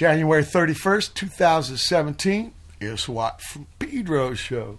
January 31st, 2017. Here's Watt from Pedro Show.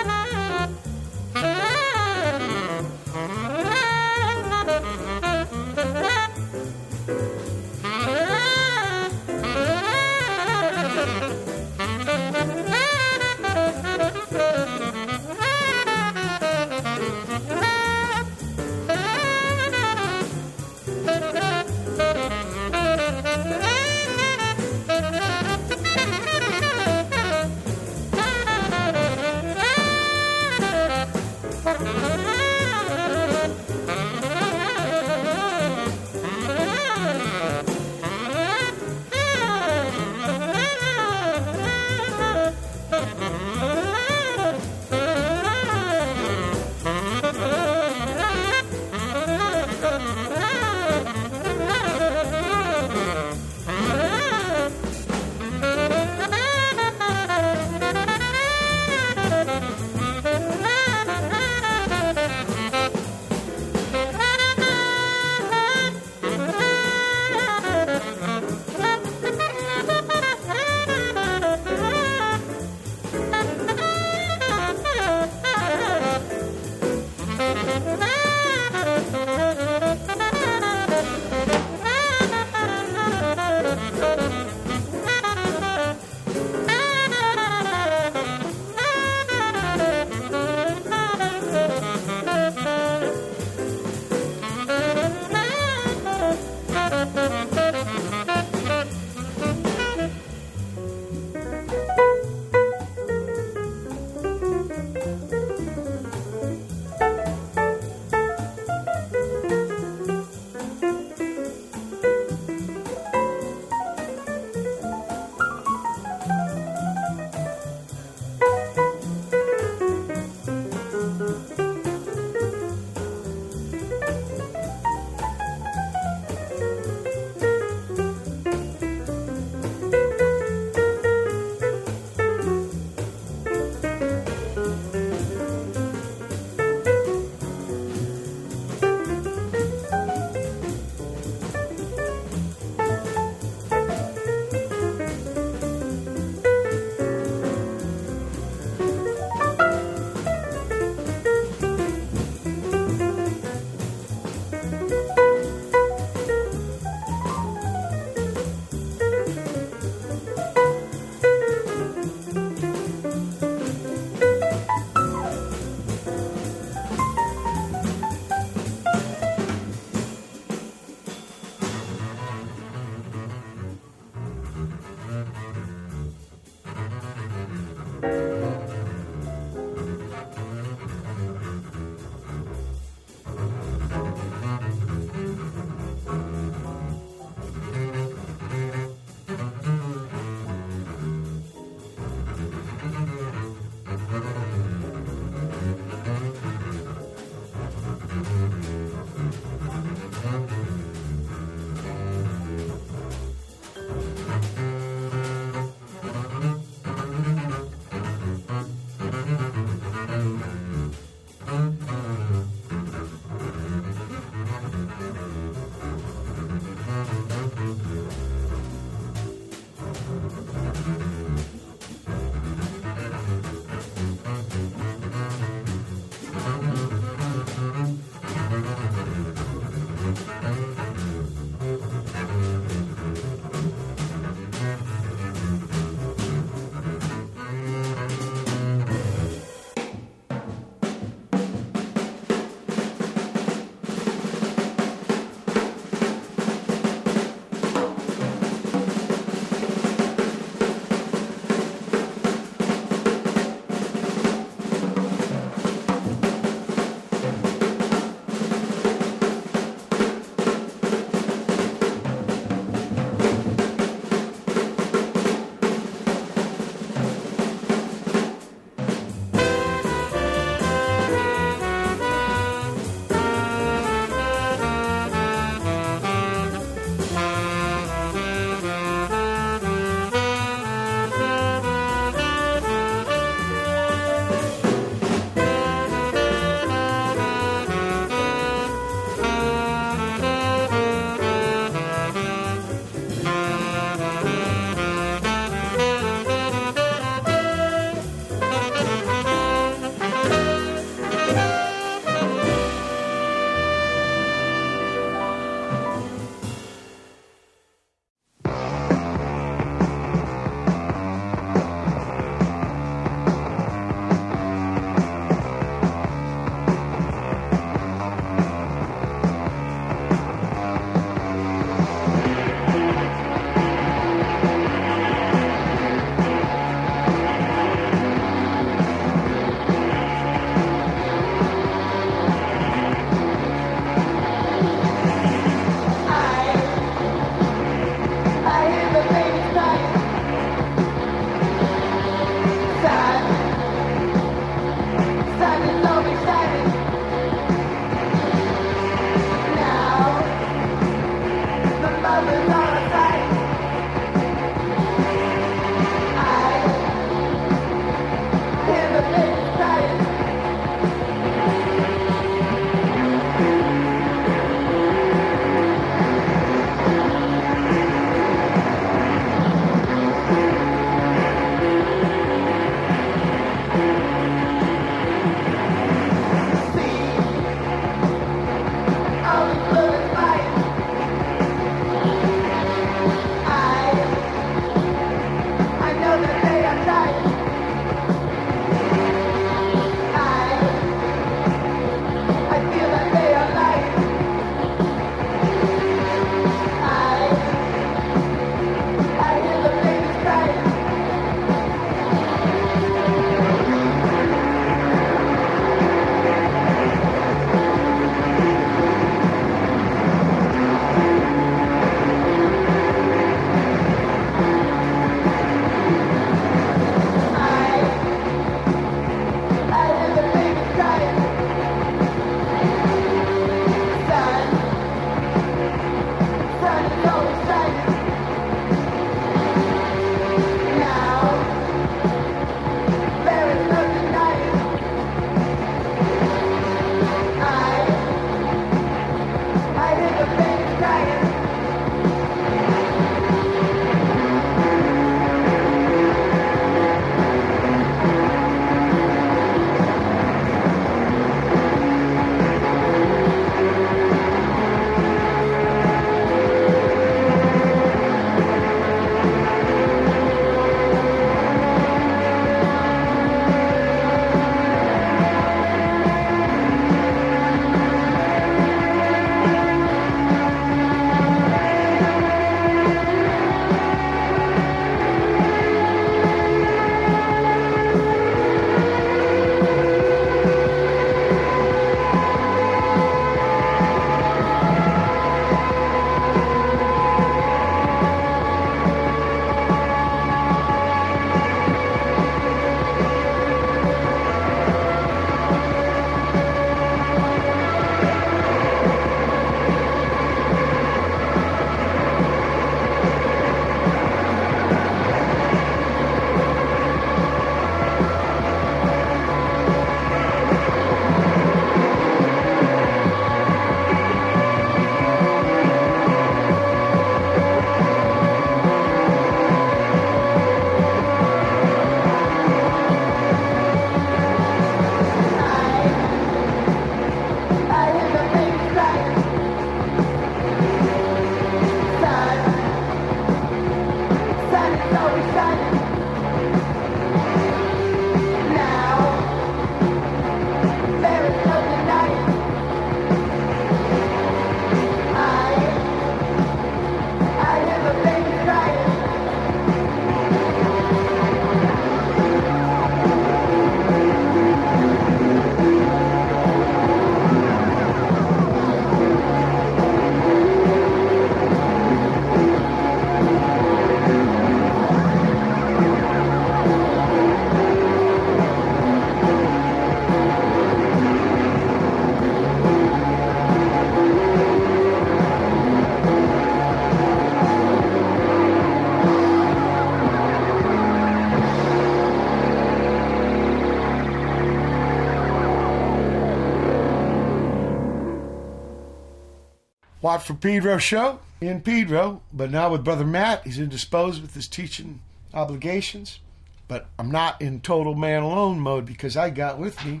Watt from Pedro show in Pedro, but now with Brother Matt. He's indisposed with his teaching obligations. But I'm not in total man alone mode because I got with me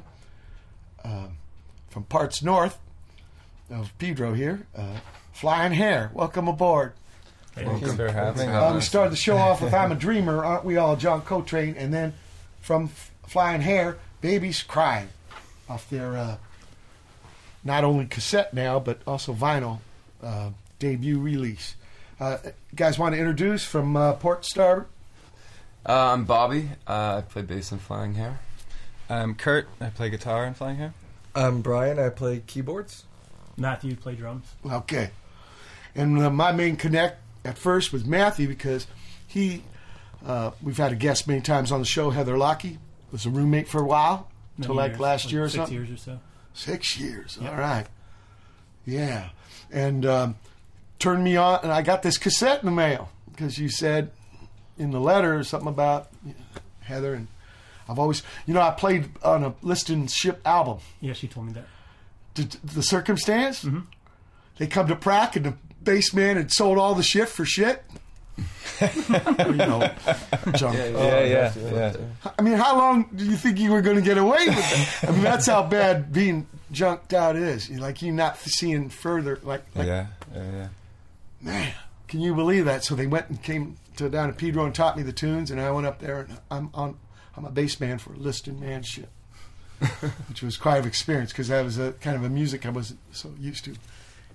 uh, from parts north of Pedro here, uh, Flying Hair. Welcome aboard. Thanks for having Uh, we us. started the show off with I'm a Dreamer, aren't we all, John Coltrane, and then from Flying Hair, Babies Crying, off their uh, not only cassette now, but also vinyl uh, debut release. Uh, you guys want to introduce from uh, Port Starboard? Uh, I'm Bobby. Uh, I play bass and flying hair. I'm Kurt. I play guitar and flying hair. I'm Brian. I play keyboards. Matthew play drums. Okay. And uh, my main connect at first was Matthew because he, uh, we've had a guest many times on the show, Heather Lockie, was a roommate for a while, until like years, last year or six something. years or so. Six years. Yep. All right. Yeah. And um, turned me on, and I got this cassette in the mail because you said in the letter something about Heather. And I've always, you know, I played on a Listing Ship album. Yeah, she told me that. Did the circumstance? They come to Prac, and the bass man had sold all the shit for shit. you know, junk. yeah, yeah, yeah. I mean, how long do you think you were going to get away with it? I mean, that's how bad being junked out is. You like you not seeing further. Like, like yeah, yeah, yeah. man, can you believe that? So they went and came to down to Pedro and taught me the tunes, and I went up there and I'm on. I'm a bass man for Liston Man shit, which was quite an experience because that was a kind of a music I wasn't so used to,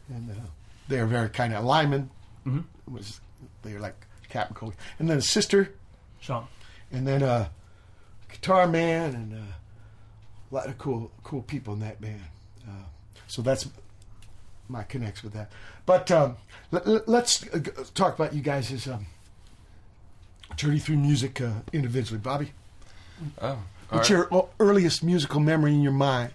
and uh, they were very kind of Lyman Mhm. was they were like Captain Cold, and then a sister Sean. and then a guitar man and uh, a lot of cool cool people in that band. Uh, so that's my connects with that. But um, let, us uh, talk about you guys' um, journey through music uh, individually. Bobby, Oh, what's right. your earliest musical memory in your mind?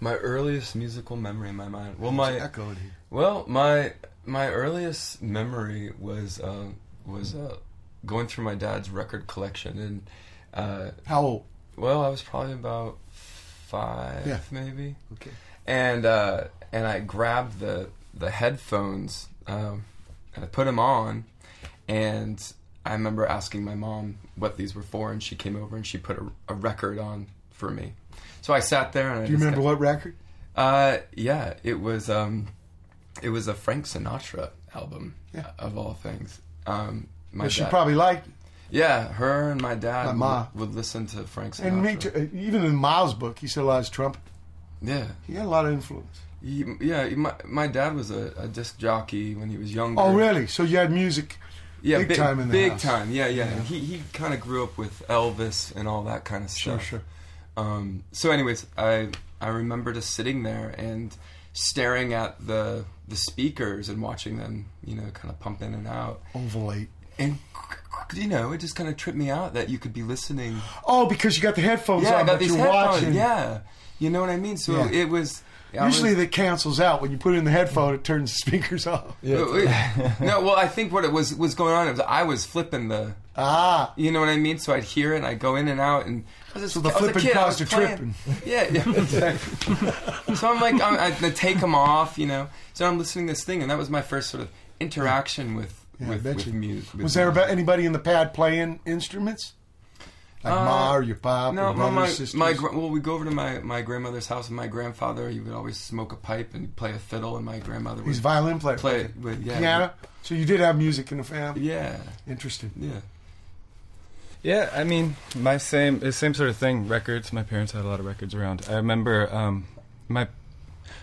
my earliest musical memory in my mind? Well, There's my an echo in here. well, my my earliest memory was uh, was uh, going through my dad's record collection, and uh, How old? well, I was probably about five, Yeah. maybe. Okay. and uh, and I grabbed the the headphones um, and I put them on, and I remember asking my mom what these were for, and she came over and she put a, a record on for me. So I sat there and I Do you remember got- what record? Uh, yeah, it was um, it was a Frank Sinatra album Yeah. of all things. Um, my Well, she probably liked. it. Yeah, her and my dad My ma. would, would listen to Frank Sinatra. And me too. Uh, Even in Miles' book, he said a lot of trumpet. Yeah, He had a lot of influence. He, yeah, he- my, my dad was a, a disc jockey when he was younger. Oh, really? So you had music. Yeah, Big big, time in the big house. time. Yeah, yeah. Yeah. He he kind of grew up with Elvis and all that kind of Sure, stuff. sure. Um, so, anyways, I I remember just sitting there and staring at the the speakers and watching them, you know, kind of pump in and out, Ovulate. and you know, it just kind of tripped me out that you could be listening. Oh, because you got the headphones yeah, on, got but these you're headphones. watching. Yeah, you know what I mean. So Yeah. it was. I Usually was- that cancels out when you put in the headphone. It turns the speakers off. Yeah, no, well, I think what it was was going on is I was flipping the Ah, You know what I mean? So I'd hear it, and I'd go in and out, and I was just, So the I was a flipping kid, caused was the playing. Yeah, yeah, exactly. so I'm like, I'm, I take them off, you know. So I'm listening to this thing, and that was my first sort of interaction with Yeah, I bet with you. music. was there about anybody in the pad playing instruments? Like Uh, Ma or your pop No, or my, brothers, my, sisters? my gra- well, we go over to my, my grandmother's house, and my grandfather he would always smoke a pipe and play a fiddle, and my grandmother would He's a violin player. play it with yeah, Piano? So you did have music in the family? Yeah, Interesting. yeah. Yeah, I mean, my same same sort of thing. Records. My parents had a lot of records around. I remember um, my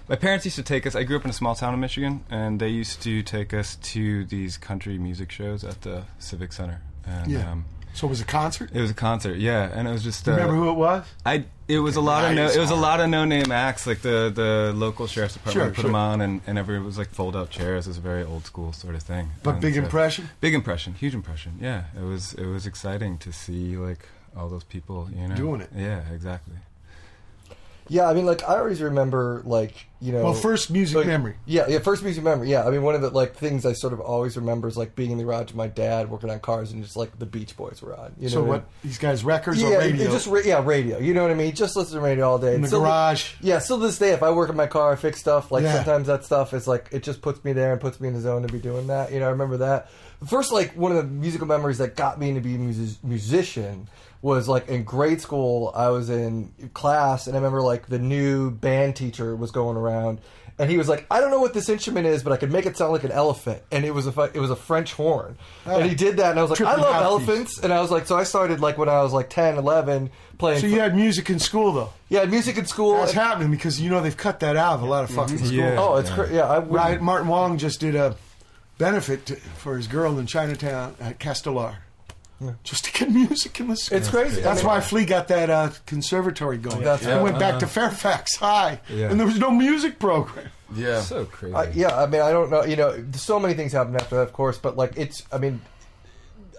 my parents used to take us. I grew up in a small town in Michigan, and they used to take us to these country music shows at the Civic Center. And, Yeah. um, So it was a concert? it was a concert, yeah, and it was just. Do you uh, remember who it was? I it was a lot of no, it was a lot of no name acts like the the local sheriff's department Sure, put sure. them on and and everyone was like fold out chairs. It was a very old school sort of thing. But And big so- impression? Big impression, huge impression. Yeah, it was it was exciting to see like all those people, you know, Doing it. Yeah, exactly. Yeah, I mean, like I always remember like you know. Well, first music like- memory. Yeah, yeah, first music memory. Yeah, I mean, one of the like things I sort of always remember is like being in the garage with my dad working on cars and just like the Beach Boys were on. You know So what? I mean? These guys records Yeah, or radio? just ra- yeah, radio. You know what I mean? Just listen to radio all day. in the Still- garage. Yeah, still to this day, if I work in my car, I fix stuff. Like Yeah. sometimes that stuff is like it just puts me there and puts me in the zone to be doing that. You know, I remember that. The first like one of the musical memories that got me into being a music- musician was like in grade school. I was in class and I remember like the new band teacher was going around. And he was like, "I don't know what this instrument is, but I could make it sound like an elephant." And it was a it was a French horn. Oh. And he ah. did that, and I was like, "I love mouthpiece. elephants." And I was like, so I started like when I was like 10, 11, playing. So you had music in school though. yeah, music in school. That's happening because you know they've cut that out of a lot of fucking schools. Yeah. Oh, it's cra- yeah. I Right, Martin Wong just did a benefit to, for his girl in Chinatown at Castelar. Just to get music in the school. It's crazy. That's I mean- why Flea got that uh, conservatory going. That's He right. went back to Fairfax High, Yeah. and there was no music program. Yeah. So crazy. I, yeah, I mean, I don't know. You know, so many things happened after that, of course, but like it's. I mean,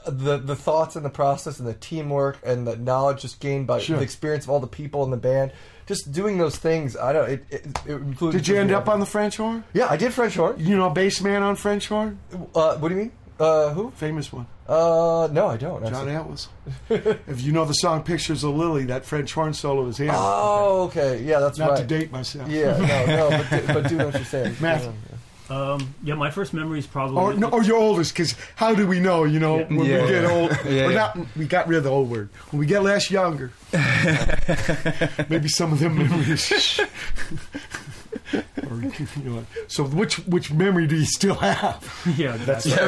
the the thoughts and the process and the teamwork and the knowledge just gained by Sure. the experience of all the people in the band, just doing those things. I don't. It, it, it included. Did you end up on the French horn? Yeah, I did French horn. You know, a bass man on French horn, Uh, what do you mean? Uh, who? famous one, Uh, no, I don't. John. Atlas. if you know the song "Pictures of Lily," that French horn solo is him. Oh, okay. Yeah, that's Not right. Not to date myself. Yeah, no, no, but, do, but do what you're saying. Matt. Yeah. Um, yeah, my first memory is probably. Or, no, or your oldest, because how do we know? You know, Yeah. when Yeah. we get old, Yeah, or yeah. not, we got rid of the old word. When we get less younger, maybe some of them memories. or, you know, so, which which memory do you still have? yeah, that's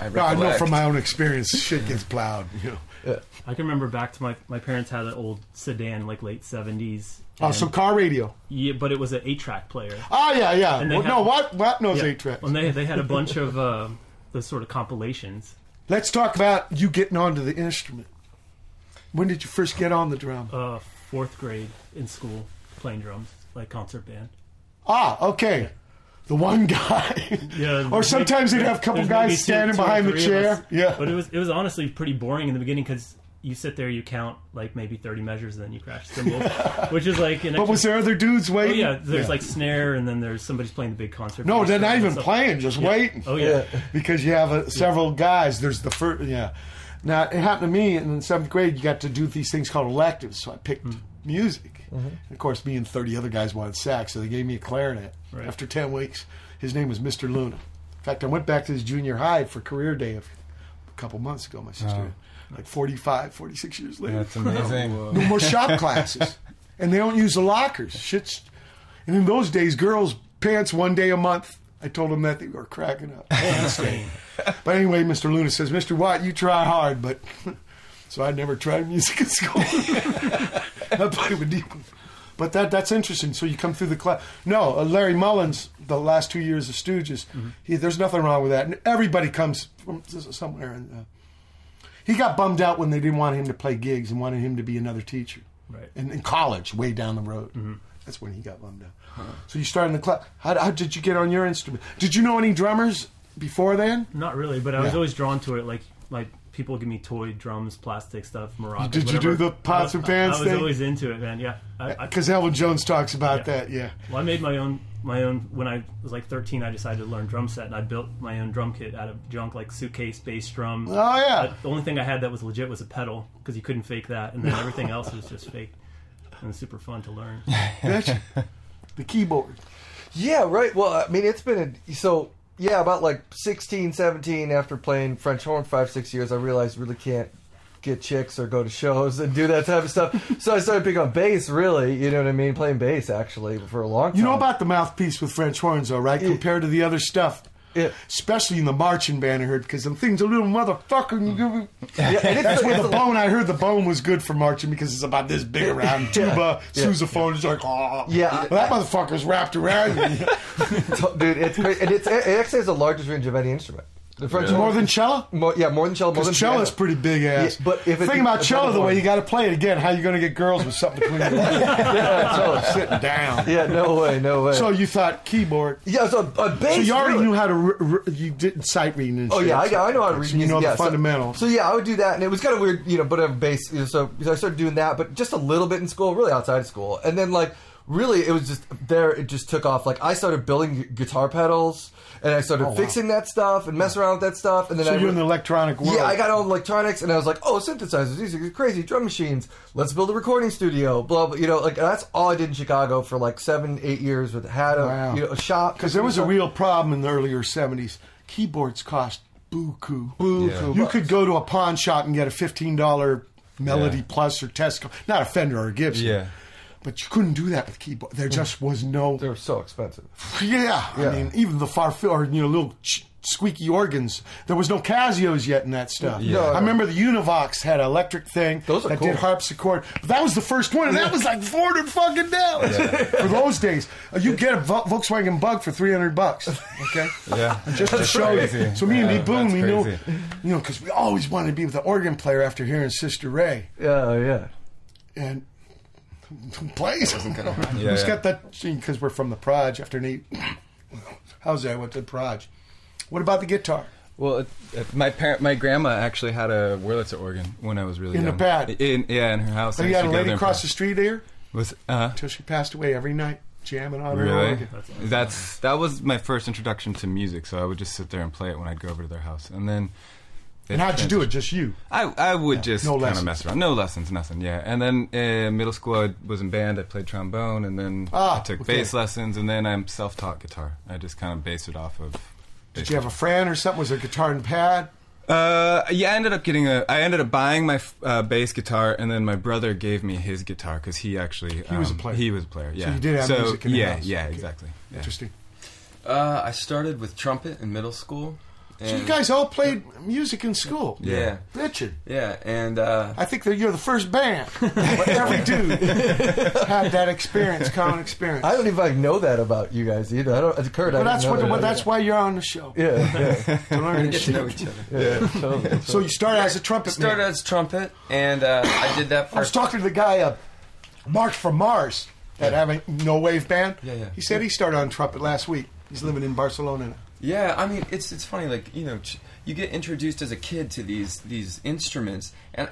I, No, I know from my own experience, shit gets plowed. You know. I can remember back to my my parents had an old sedan, like late seventies. Oh, so car radio. yeah, but it was an eight track player. Oh yeah, yeah. And they Well, have- no, what what knows eight tracks? And they they had a bunch of uh, the sort of compilations. Let's talk about you getting onto the instrument. When did you first get on the drum? Uh, fourth grade in school, playing drums, like concert band. Ah, okay. The one guy. Yeah, or sometimes they'd have a couple there's guys two- standing two or behind the three of chair. us. Yeah. but it was it was honestly pretty boring in the beginning because you sit there, you count like maybe thirty measures, and then you crash cymbals, which is like an. But extra- was there other dudes waiting? Oh yeah, there's like snare, and then there's somebody's playing the big concert. No, they're not even playing, just Yeah. waiting. Oh yeah. Because you have uh, several guys. There's the first, yeah. Now it happened to me in seventh grade. You got to do these things called electives. So I picked Hmm. music. And of course, me and thirty other guys wanted sax, so they gave me a clarinet. Right. After ten weeks, his name was Mr. Luna. In fact, I went back to his junior high for career day a couple months ago. My sister, like 45, 46 years later. That's amazing. No more shop classes, and they don't use the lockers. Shit's, and in those days, girls pants one day a month. I told them that they were cracking up. but anyway, Mr. Luna says, "Mr. Watt, you try hard, but." so I never tried music in school. I played with deep. But that that's interesting. So you come through the class. No, uh, Larry Mullins, the last two years of Stooges, he, there's nothing wrong with that. And everybody comes from somewhere. And uh, he got bummed out when they didn't want him to play gigs and wanted him to be another teacher. Right. In, in college, way down the road. Mm-hmm. That's when he got bummed out. So you started in the club. How, how did you get on your instrument? Did you know any drummers before then? Not really, but I was always drawn to it. Like like people give me toy drums, plastic stuff, maracas. Did you do the pots I- and pans I, was thing? always into it, man. Yeah. I, I, Because Elvin Jones talks about Yeah. that. Yeah. well, I made my own my own when I was like 13. I decided to learn drum set, and I built my own drum kit out of junk, like suitcase bass drum. Oh yeah. The only thing I had that was legit was a pedal because you couldn't fake that, and then everything else was just fake. And it's super fun to learn. Gotcha. the keyboard. Yeah, right. Well, I mean, it's been a, so. Yeah, about like 16, 17, after playing French horn five, six years, I realized really can't get chicks or go to shows and do that type of stuff. so I started picking up bass. Really, you know what I mean? Playing bass actually for a long time. You know about the mouthpiece with French horns, though, right? Compared to the other stuff. Yeah. Especially in the marching band, I heard, because the thing's a little motherfucker. Mm. Yeah, and it's, That's where the bone, I heard the bone was good for marching because it's about this big around. Tuba, Yeah. sousaphone, it's like, oh. Yeah. Well, that motherfucker's wrapped around you. dude. It's crazy, and it's it actually has the largest range of any instrument. The French More than cello? more, yeah, more than cello. More than Because cello's piano. pretty big ass. Yeah, but if it- Thing about cello, the way you got to play it again, how you going to get girls with something between your legs? yeah, cello. Sitting down. yeah, no way, no way. So you thought keyboard. yeah, so a bass. So you already really. knew how to. Re- re- you didn't sight reading and Oh shit. yeah, I, I know how to read So you know yeah, the so- fundamentals. So, yeah, I would do that, and it was kind of weird, you know, but a bass. You know, so, so I started doing that, but just a little bit in school, really outside of school, and then like really, it was just there. It just took off. Like I started building guitar pedals, and I started Oh, wow. fixing that stuff and messing around with that stuff. And then So I you're in the electronic world. yeah, I got all the electronics, and I was like, "Oh, synthesizers, these are crazy drum machines. Let's build a recording studio." Blah, blah. You know, like that's all I did in Chicago for like seven, eight years. With had a Wow. you know a shop Because there was a real problem in the earlier 70s. Keyboards cost buku. Yeah. You could go to a pawn shop and get a $15 Melody Yeah. Plus or Teisco. Not a Fender or a Gibson. Yeah. But you couldn't do that with keyboard. There just was no. They were so expensive. Yeah. Yeah. I mean, even the far or you know little ch- squeaky organs. There was no Casios yet in that stuff. Yeah. I remember the Univox had an electric thing Those are that cool. did harpsichord. But that was the first one, and that was like four hundred fucking dollars for those days. Uh, you get a Vo- Volkswagen Bug for three hundred bucks. Okay. Yeah. Just to show you. So me and Yeah, D. Boon, that's we knew, you know, because we always wanted to be with the organ player after hearing Sister Ray Yeah, yeah. and who plays. gonna happen. Yeah, Who's yeah. got that? Because we're from the Proj. After Nate, how's that? Went to the Proj? What about the guitar? Well, it, it, my parent, my grandma actually had a Wurlitzer organ when I was really In the young. pad? In, yeah, in her house. So I you had a lady across the street there Was uh, until she passed away every night, jamming on her really? organ. That's that was my first introduction to music. So I would just sit there and play it when I'd go over to their house, and then. And how'd you do it? Just you? I I would just no kind lessons. of mess around. No lessons, nothing. Yeah, and then uh, middle school I was in band. I played trombone, and then Ah, I took okay. bass lessons, and then I'm self-taught guitar. I just kind of based it off of. Did you have a friend or something? Was there a guitar and pad? Uh, yeah, I ended up getting a. I ended up buying my uh, bass guitar, and then my brother gave me his guitar because he actually He was a um, player. He was a player. Yeah. So you did have music in the yeah, house. yeah, Okay. exactly. Yeah. Interesting. Uh, I started with trumpet in middle school. So you guys all played music in school. Yeah. Richard. Yeah, and uh, I think that you're the first band. But every dude had that experience, common experience. I don't even like, know that about you guys either. I don't. Kurt, I that's know what. that. Well, that's why you're on the show. Yeah, yeah, To learn we this get to know each other. yeah. totally, So you started as a trumpet Started man. as trumpet, and uh, I did that For I was talking to the guy, uh, Mark from Mars, that having no wave band. Yeah, yeah. He said he started on trumpet last week. He's living in Barcelona now. Yeah, I mean, it's it's funny. Like you know, you get introduced as a kid to these these instruments, and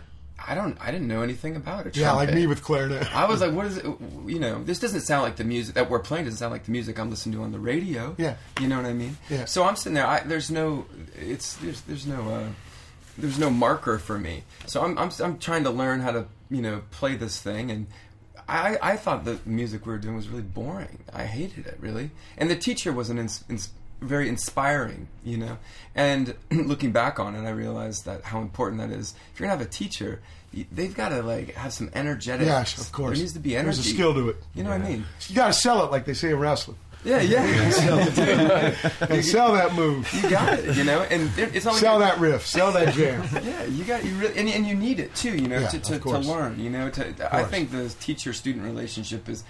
I don't, I didn't know anything about it. Yeah, like me with clarinet. I was like, what is it? You know, this doesn't sound like the music that we're playing. Doesn't sound like the music I'm listening to on the radio. Yeah. you know what I mean. Yeah. So I'm sitting there. I, there's no, it's there's there's no. Uh, there's no marker for me, so I'm, I'm I'm trying to learn how to you know play this thing, and I I thought the music we were doing was really boring. I hated it really, and the teacher wasn't ins- ins- very inspiring, you know. And looking back on it, I realized that how important that is. If you're gonna have a teacher, they've got to like have some energetic. Yes, of course. There needs to be energy. There's a skill to it. You know what I mean? You got to sell it, like they say in wrestling. Yeah, yeah. sell it, And sell that move. you got it. You know, and it's not like Sell that riff. Sell that jam. Yeah, you got you really, and, and you need it too. You know, Yeah, to, to, to learn. You know, to I think the teacher-student relationship is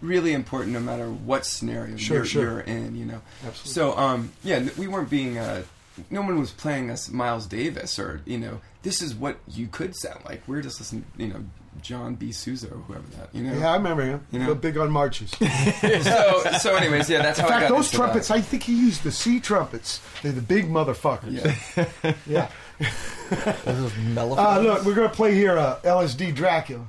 really important, no matter what scenario Sure, you're, sure. you're in. You know, Absolutely. so um, yeah, we weren't being. Uh, no one was playing us Miles Davis or you know this is what you could sound like. We're just listening, you know, John B. Sousa or whoever that. You know. Yeah, I remember him. You know? Big on marches. So so anyways, yeah, that's how I fact, got those trumpets, that. I think he used the C trumpets. They're the big motherfuckers. Yeah. Yeah. Those mellow. Uh, look, we're going to play here uh, LSD Dracula.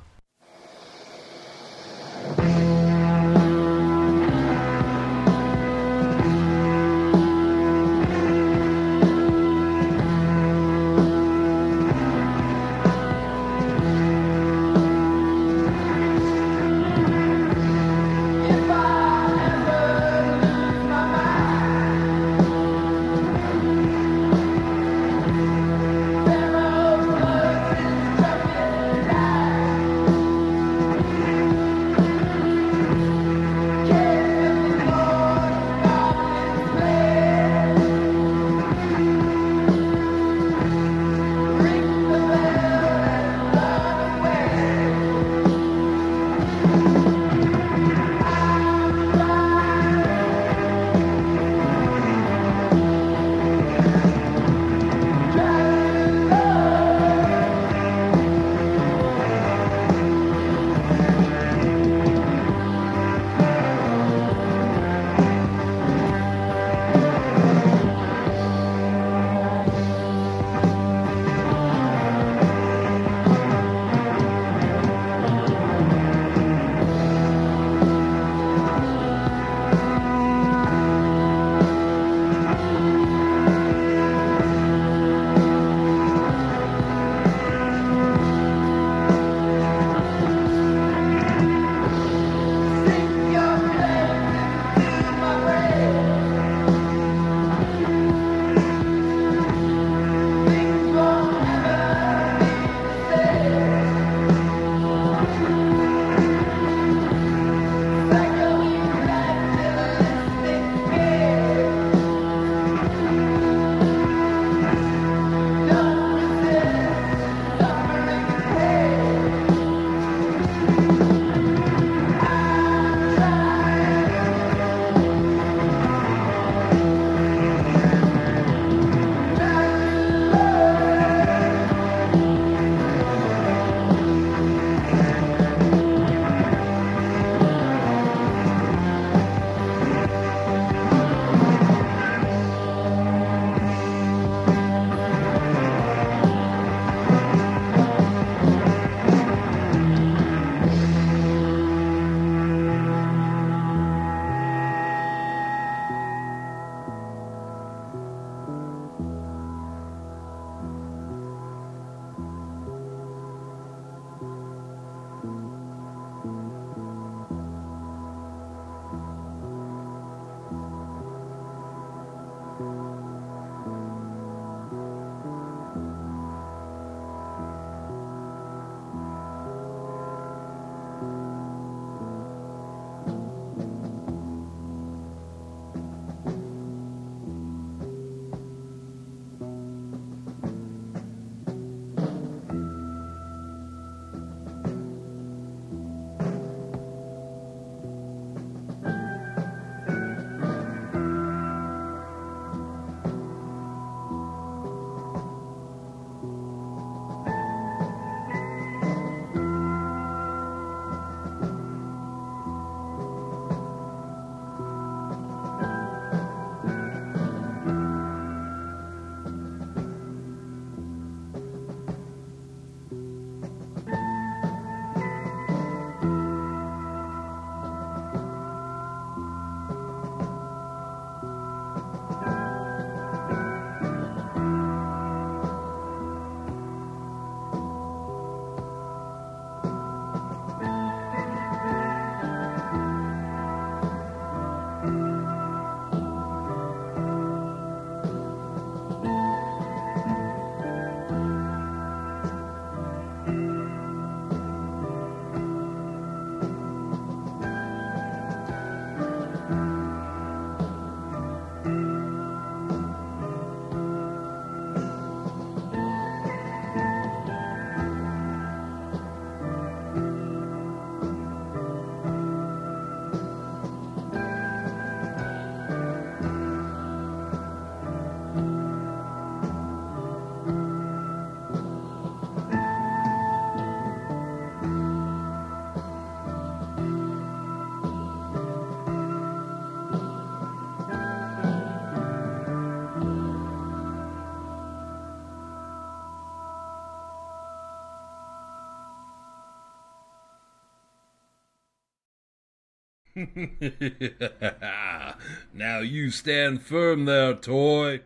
now you stand firm there, toy.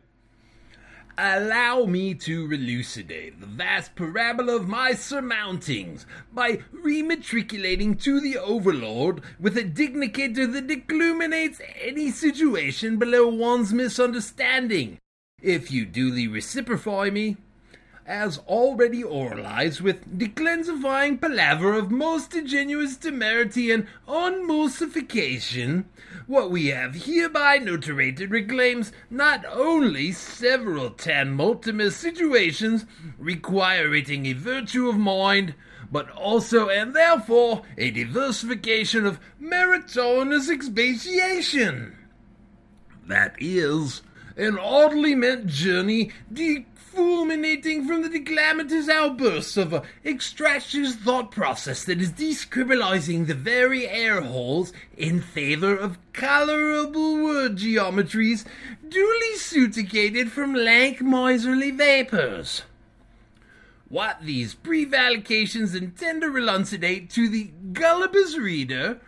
Allow me to elucidate the vast parabola of my surmountings by rematriculating to the Overlord with a dignicator that decluminates any situation below one's misunderstanding. If you duly reciprocify me, as already oralized with declensifying palaver of most ingenuous temerity and unmulsification, what we have hereby notarated reclaims not only several tan multimus situations requiring a virtue of mind, but also and therefore a diversification of meritorious expatiation. That is, an oddly meant journey fulminating from the declamative outbursts of a extractive thought process that is describalizing the very air holes in favor of colorable word geometries duly suticated from lank miserly vapors. What these prevarications intend to elucidate to the gullibus reader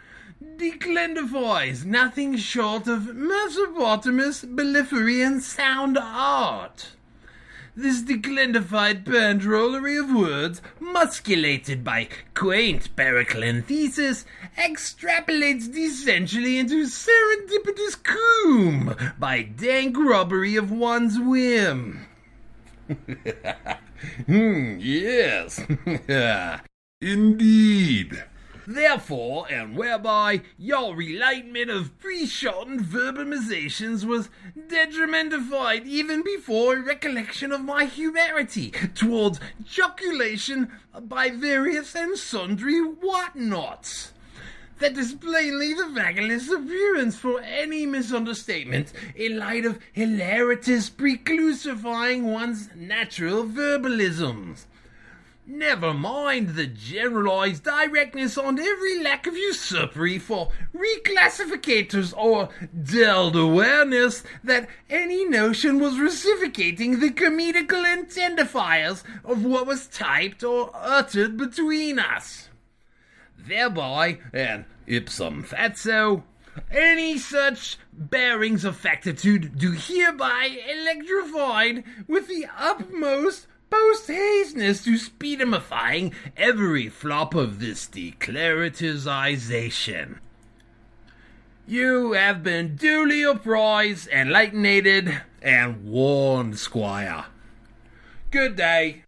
declendifies nothing short of Mesopotamus Beliferian sound art. This declendified drollery of words, musculated by quaint Periclean thesis, extrapolates essentially into serendipitous coom by dank robbery of one's whim. hmm, yes. Indeed. Therefore, and whereby your relightment of pre-shortened verbalizations was detrimentified even before recollection of my humanity towards joculation by various and sundry whatnots. That is plainly the vaguest appearance for any misunderstatement in light of hilarities preclusifying one's natural verbalisms. Never mind the generalized directness on every lack of usurpery for reclassificators or dulled awareness that any notion was reciprocating the comedical intendifiers of what was typed or uttered between us. Thereby, and ipsum fatso, any such bearings of factitude do hereby electrified with the utmost post hasteness to speedifying every flop of this declaratization. You have been duly apprised, enlightened, and warned, Squire. Good day.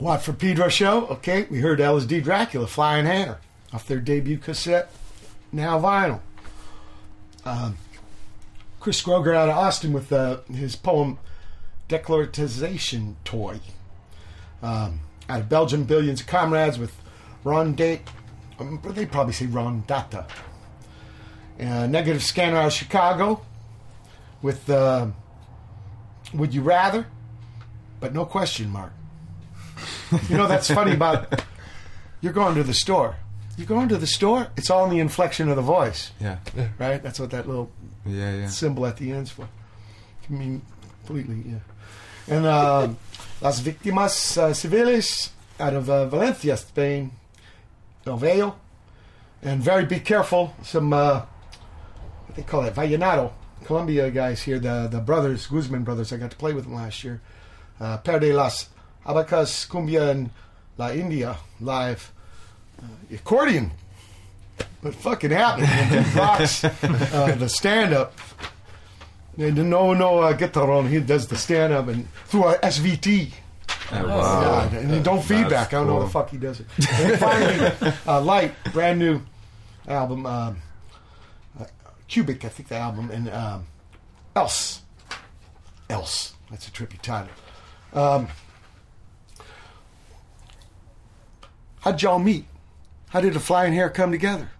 What for Pedro show? Okay, we heard LSD Dracula, Flying Hair, off their debut cassette, now vinyl. Um, Chris Scroger out of Austin with uh, his poem Declaratization Toy. Um, out of Belgium, Billions of Comrades with Rondate, um, they probably say Ron Data. Uh, Negative Scanner out of Chicago with uh, Would You Rather? But no question mark. You know, that's funny about you're going to the store. You're going to the store, it's all in the inflection of the voice, Yeah. right? That's what that little Yeah, yeah. symbol at the end's for. I mean, completely, yeah. And uh, Las Victimas uh, Civiles out of uh, Valencia, Spain, El Vello. And very be careful, some, uh, what they call it, Vallenato, Colombia guys here, the, the brothers, Guzman brothers, I got to play with them last year. Uh, Perdi las Abarcas Cumbia in La India live. Uh, accordion. What fucking happened? when Fox, uh, the stand up. No, no, uh, Guitarron, he does the stand up and through a SVT. Oh, wow. Yeah, and don't feedback. I don't know how the fuck he does it. And finally, uh, Lite, brand new album, um, uh, Cubic, I think the album, and um, Else. Else. That's a trippy title. Um, how'd y'all meet? How did the flying hair come together?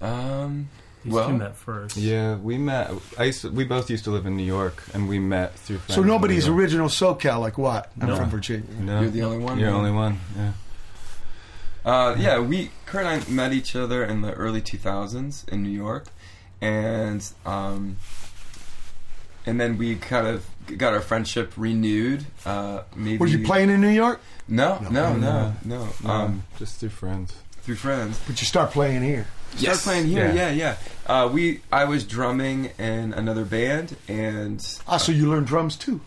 Um, These well, two met first. Yeah, we met. I used to, we both used to live in New York, and we met through. Friends So nobody's original SoCal like what? I'm No. from Virginia. No, You're the only one? You're the only one. Yeah. Uh, yeah, we Kurt and I met each other in the early 2000s in New York, and um, and then we kind of got our friendship renewed. Uh, maybe Were you playing in New York? No, no, no, No. no. Um, Um, just through friends. through friends. But you start playing here. Start playing here. Yeah. Yeah, yeah. Uh, we I was drumming in another band, and Ah, so you learn drums too.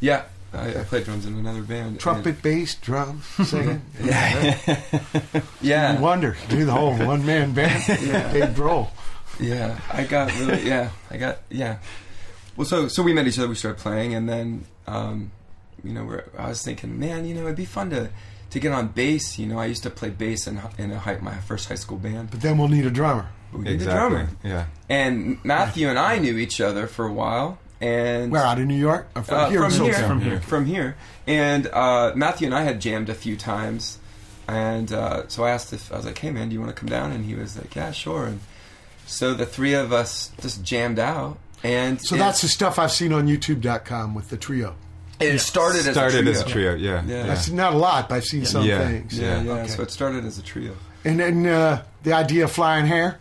yeah, I, I played drums in another band. Trumpet, bass, drums, singing. And, yeah, You wonder. Do the whole one man band. yeah, Dave Grohl. Yeah, I got really. Yeah, I got. Yeah. Well, so so we met each other. We started playing, and then um, you know, we're, I was thinking, man, you know, it'd be fun to to get on bass. You know, I used to play bass in in a high, my first high school band. But then we'll need a drummer. We need a exactly. drummer. Yeah. And Matthew and I knew each other for a while, and Where out in New York? Or from uh, here in from, here, From here. from here. And uh, Matthew and I had jammed a few times, and uh, so I asked if I was like, "Hey, man, do you want to come down?" And he was like, "Yeah, sure." And so the three of us just jammed out, and So it- that's the stuff I've seen on YouTube.com with the trio. It started as Started a as a trio. trio. Yeah. Yeah. That's not a lot, but I've seen some Yeah. things. Yeah, yeah. Okay. So it started as a trio. And then uh, the idea of flying hair.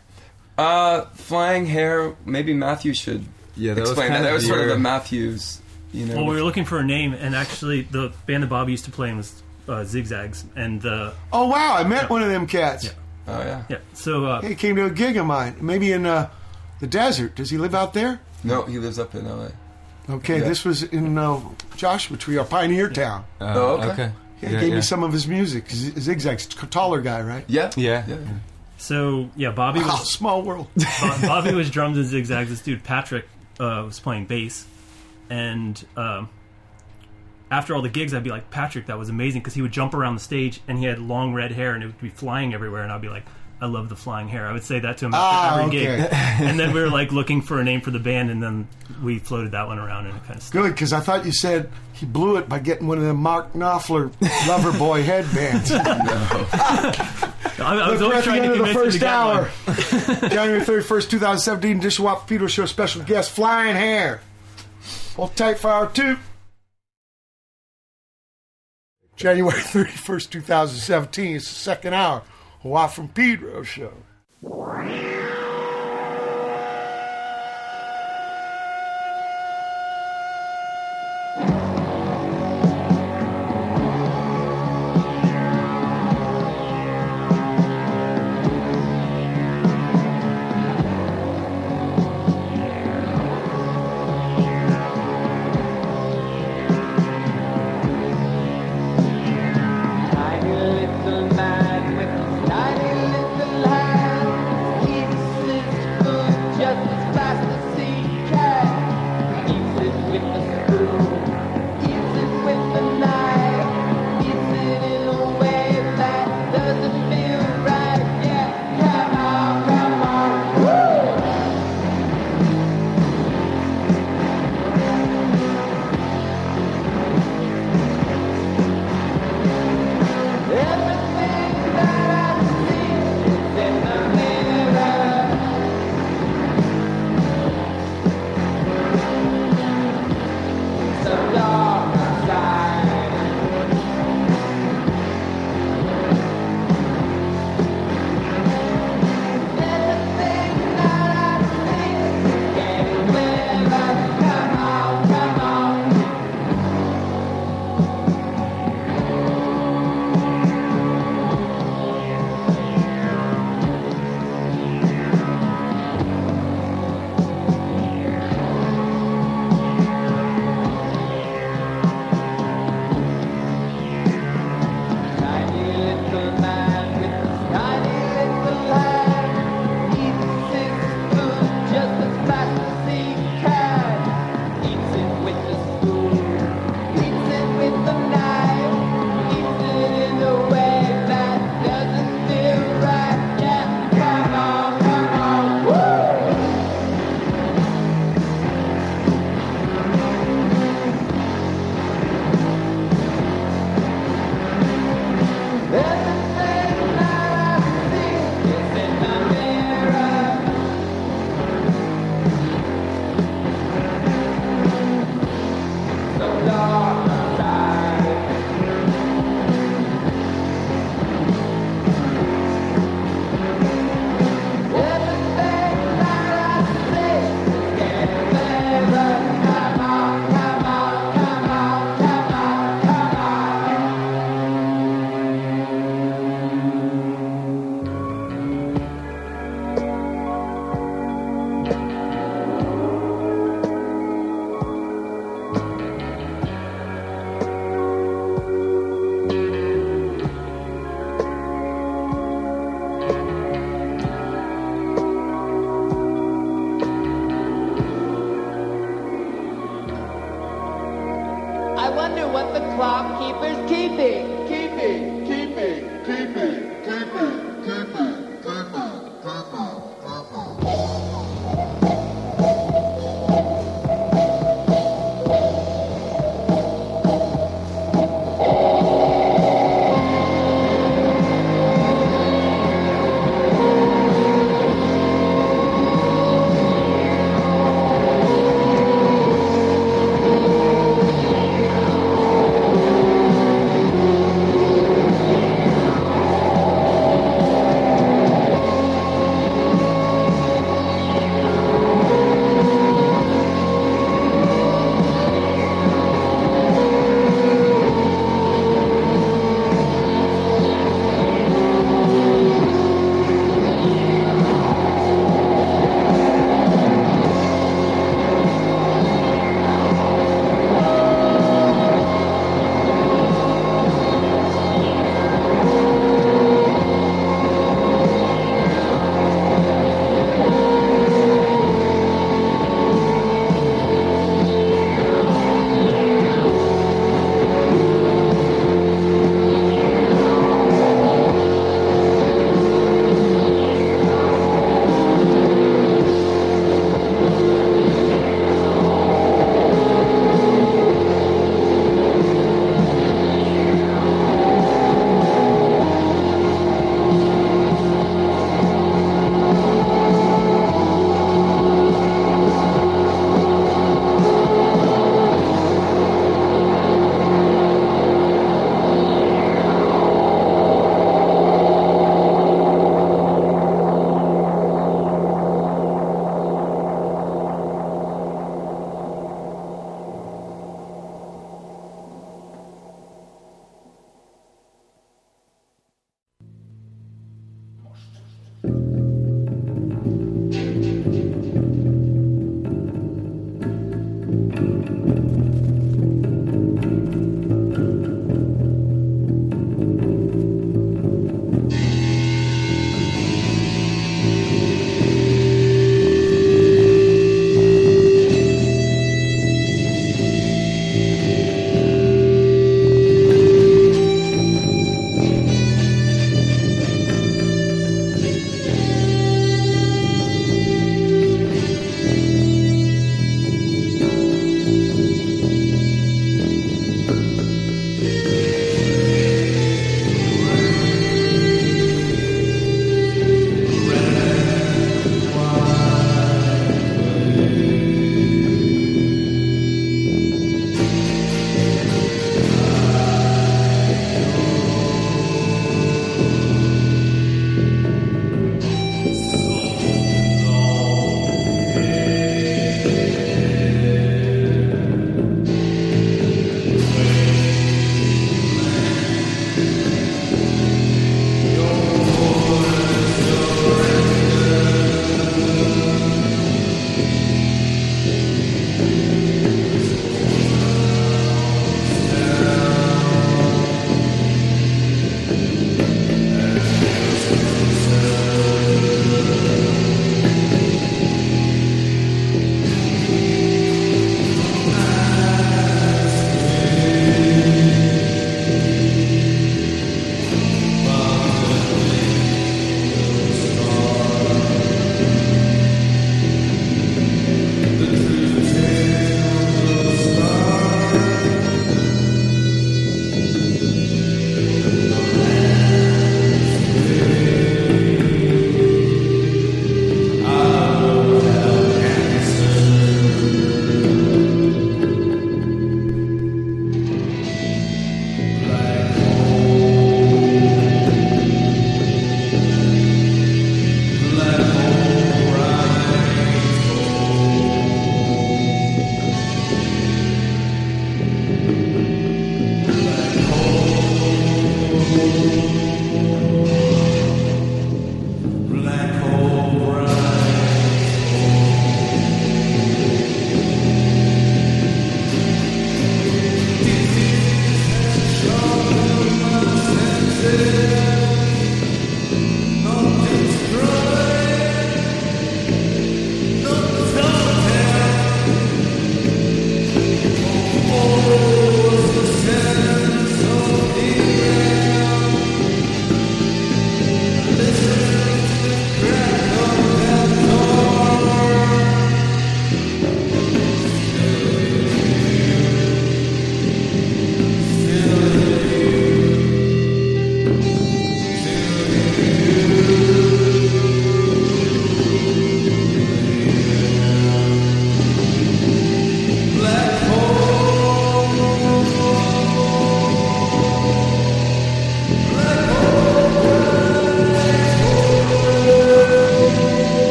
Uh, flying hair. Maybe Matthew should Yeah, that was explain that. That was sort of the Matthews. You know. Well, we were looking for a name, and actually, the band that Bobby used to play in was uh, Zigzags, and the Oh wow, I met one of them cats. Yeah. oh yeah. yeah. So uh, He came to a gig of mine, maybe in uh, the desert. Does he live out there? No, he lives up in L.A. Okay, Yeah. this was in uh, Joshua Tree, our Pioneertown. Uh, Oh, okay. okay. He Yeah, gave yeah. me some of his music. Z- Zigzag's a taller guy, right? Yeah. Yeah. Yeah. so yeah, Bobby Wow, was small world. Bobby was drums and zigzags. This dude Patrick uh, was playing bass, and um, after all the gigs, I'd be like, Patrick, that was amazing because he would jump around the stage and he had long red hair and it would be flying everywhere, and I'd be like. I love the flying hair. I would say that to him after Ah, every okay. gig. And then we were like looking for a name for the band, and then we floated that one around, and it kind of stuck. Good, because I thought you said he blew it by getting one of the Mark Knopfler lover boy headbands. I, I was always the trying end to of the convince him to first hour. January 31st, 2017, Dishwap Peter Show special guest, Flying Hair. Hold tight for hour two. January 31st, 2017, it's the second hour. Watt from Pedro Show.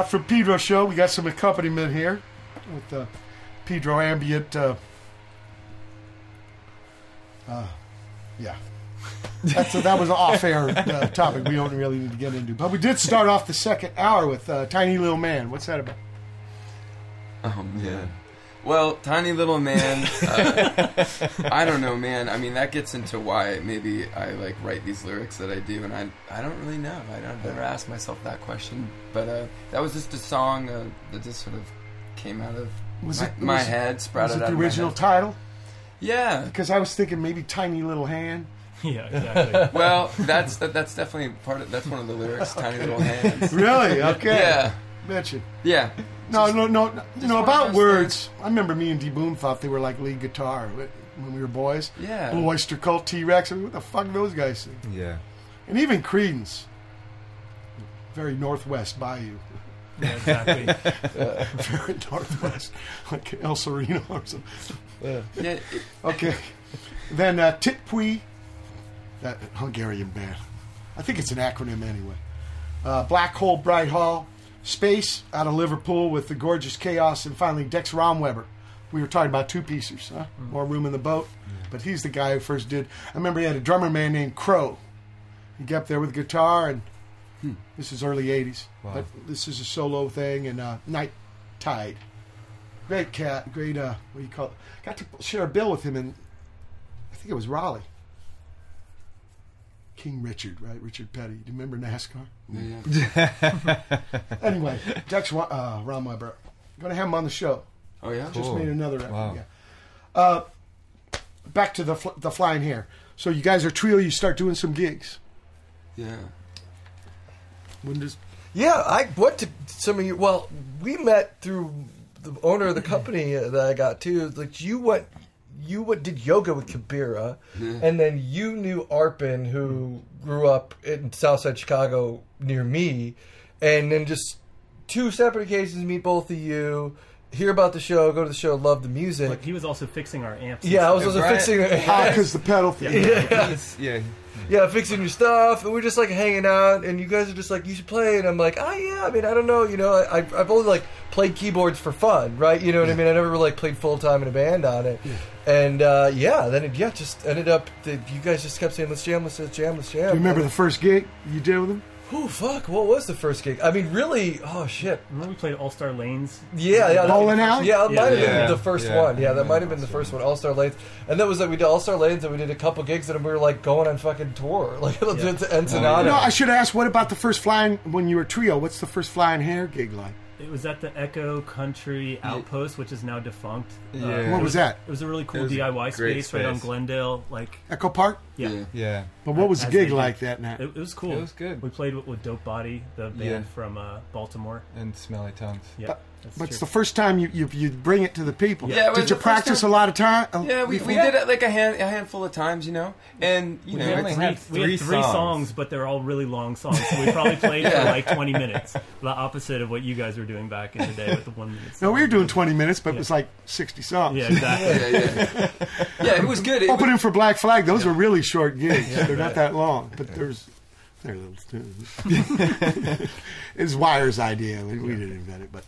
Watt from Pedro show. We got some accompaniment here with the Pedro ambient. Uh, uh, yeah. That's that was an off-air uh, topic we don't really need to get into, but we did start off the second hour with uh, "Tiny Little Man." What's that about? Oh man. Well, tiny little man. Uh, I don't know, man. I mean, that gets into why maybe I like write these lyrics that I do, and I I don't really know. I don't never asked myself that question, but uh, that was just a song uh, that just sort of came out of Was my, it my was- head, sprouted Was it out the of my original head. title? Yeah. Because I was thinking maybe "Tiny Little Hand." Yeah, exactly. Well, that's that, that's definitely part of that's one of the lyrics. Tiny little hands. Really? Okay. Yeah. Mention. Yeah. No, no, no, no. You know about those words. I remember me and D. Boon thought they were like lead guitar when we were boys. Yeah. Blue Oyster Cult, T Rex. I mean, what the fuck those guys sing? Yeah. And even Creedence. Very Northwest Bayou. Yeah, exactly. Very Northwest, like El Sereno or something. Yeah. it- Okay. then uh, Titpwe, that Hungarian band. I think it's an acronym anyway. Uh, Black Hole, Bright Hall, Space out of Liverpool with the gorgeous Chaos, and finally Dex Romweber. We were talking about two piecers, huh? More room in the boat. But he's the guy who first did. I remember he had a drummer man named Crow. He got up there with guitar, and this is early '80s. Wow. But this is a solo thing, and uh, Night Tide. Great cat, great. Uh, what do you call it? Got to share a bill with him in, I think it was Raleigh. King Richard, right? Richard Petty. Do you remember NASCAR? yeah. Anyway, Dex Ro- uh, Romweber. Going to have him on the show. Oh yeah. Just Cool. made another record. Wow. Yeah. Uh, back to the fl- the flying hair. So you guys are trio. You start doing some gigs. Yeah. When does Yeah, I went to some of you. Well, we met through the owner of the company uh, that I got too. Like you went, you went, did yoga with Kabira, and then you knew Arpin, who grew up in Southside Chicago near me, and then just two separate occasions meet both of you, hear about the show, go to the show, love the music. But he was also fixing our amps. and yeah, I was stuff. also Right. fixing. ah because the pedal thing? He's- yeah. Yeah, fixing your stuff, and we're just like hanging out, and you guys are just like, you should play, and I'm like, oh yeah, I mean, I don't know, you know, I, I've only like played keyboards for fun, right? You know what I mean? I never really like played full time in a band on it, and uh, yeah, then it yeah just ended up that you guys just kept saying, let's jam, let's jam, let's jam. Do you remember the first gig you did with him? Oh fuck, what was the first gig? I mean, really, oh shit, Remember we played All Star Lanes? yeah, yeah, that- Bowling Alley? Yeah, that Yeah. might have Yeah. been the first Yeah. one. Yeah, that might have been the first one. All Star Lanes, and that was like we did All Star Lanes, and we did a couple gigs, and we were like going on fucking tour, like Yeah. to oh, Ensenada. No, I should ask. What about the first flying when you were trio? What's the first flying hair gig like? It was at the Echo Country Outpost, which is now defunct. Uh, Yeah. it What was that? It was a really cool was a DIY great space, right on space. Glendale. Like, Echo Park. yeah, Yeah. Yeah. But what was the As gig they like that night? It, it was cool. It was good. We played with, with Dope Body, the band Yeah. from uh, Baltimore. And smelly tongues. Yeah, But- that's But it's the first time you, you you bring it to the people. Yeah, it was Did you practice time- a lot of time? uh, Yeah, we, we before? did it like a hand a handful of times, you know, and you we know, had, only three, had we had three three songs. songs. but they're all really long songs. So we probably played for like 20 minutes. The opposite of what you guys were doing back in the day with the one minute. Song. No, we were doing 20 minutes, but it was like 60 songs. Yeah, exactly. yeah, yeah, yeah, it was good. It was, Opening for Black Flag, those are really short gigs. They're not that long, but there's they're little. it's Wire's idea. We, we didn't invent it, but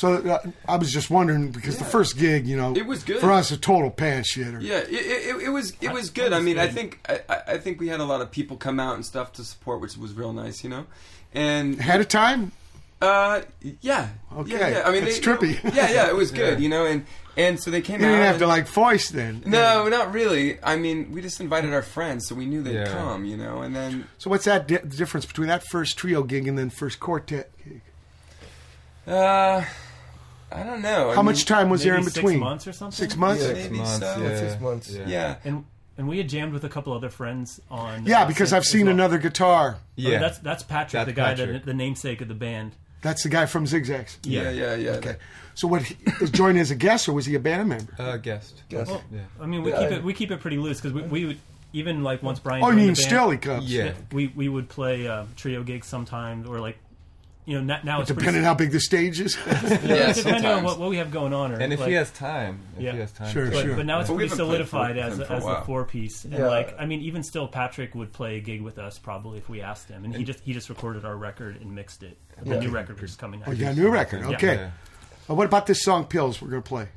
so uh, I was just wondering because the first gig, you know, It was good. for us. A total pan shitter. Yeah, it, it, it was it was That good. I was mean, I think I, I- I think we had a lot of people come out and stuff to support, which was real nice, you know. And Ahead of time, uh, yeah, Okay. yeah, yeah. I mean, It's they- trippy. Yeah, yeah, it was good, you know. And and so they came you out. didn't have and- to like voice then. no, not really. I mean, we just invited our friends, so we knew they'd Yeah. come, you know. And then So what's that di- the difference between that first trio gig and then first quartet gig? uh, I don't know. I How mean, much time was there in between? Six months or something. Six months. Yeah. Yeah, Maybe Six months. so. Yeah. Six months. Yeah. And and we had jammed with a couple other friends on. Yeah, because uh, I've seen well. another guitar. Oh, Yeah. that's that's Patrick, That's the guy Patrick. that the namesake of the band. That's the guy from Zigzags. Yeah, yeah, yeah. Okay. So what? He, was joining as a guest or was he a band member? Uh, guest. Yes. Well, Yeah. I mean, we Yeah, keep I- it we keep it pretty loose because we, we would even like once Brian. Oh, you mean the band, still he comes? Yeah. we we would play uh, trio gigs sometimes or like you know now it's pretty- Depending how big the stage is. Yeah, depending on what, what we have going on. Or, And if like- he has time, if Yeah. he has time, Sure, but, sure. but now it's But pretty solidified for- as a, a as a four piece. And Yeah. like, I mean, even still, Patrick would play a gig with us probably if we asked him, and he just he just recorded our record and mixed it. The new record is coming out. Oh, you got a new record. Yeah. Okay. Yeah. Well, what about this song "Pills"? We're gonna play.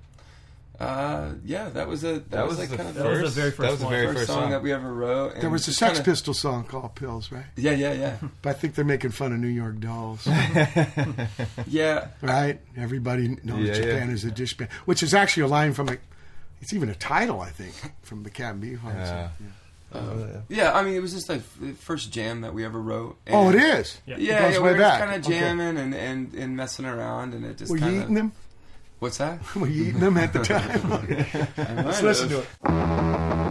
Uh, yeah, that was a that, That was, was like the kind of That was the very first- that was the very first first song song. that we ever wrote. There was a Sex kinda- Pistol song called "Pills," right? Yeah, yeah, yeah, But I think they're making fun of New York Dolls, yeah. right? Everybody knows Yeah, Japan yeah. is a dish band, which is actually a line from a. It's even a title, I think, from the Captain Beefhearts. Yeah. Uh, yeah, I mean, it was just like the first jam that we ever wrote. Oh, it and- is. Yeah. Yeah, It goes yeah, way we were back. just kind of Okay. jamming and, and, and messing around, and it just Were you eating them? What's that? Were you eating them at the time? Let's listen to it.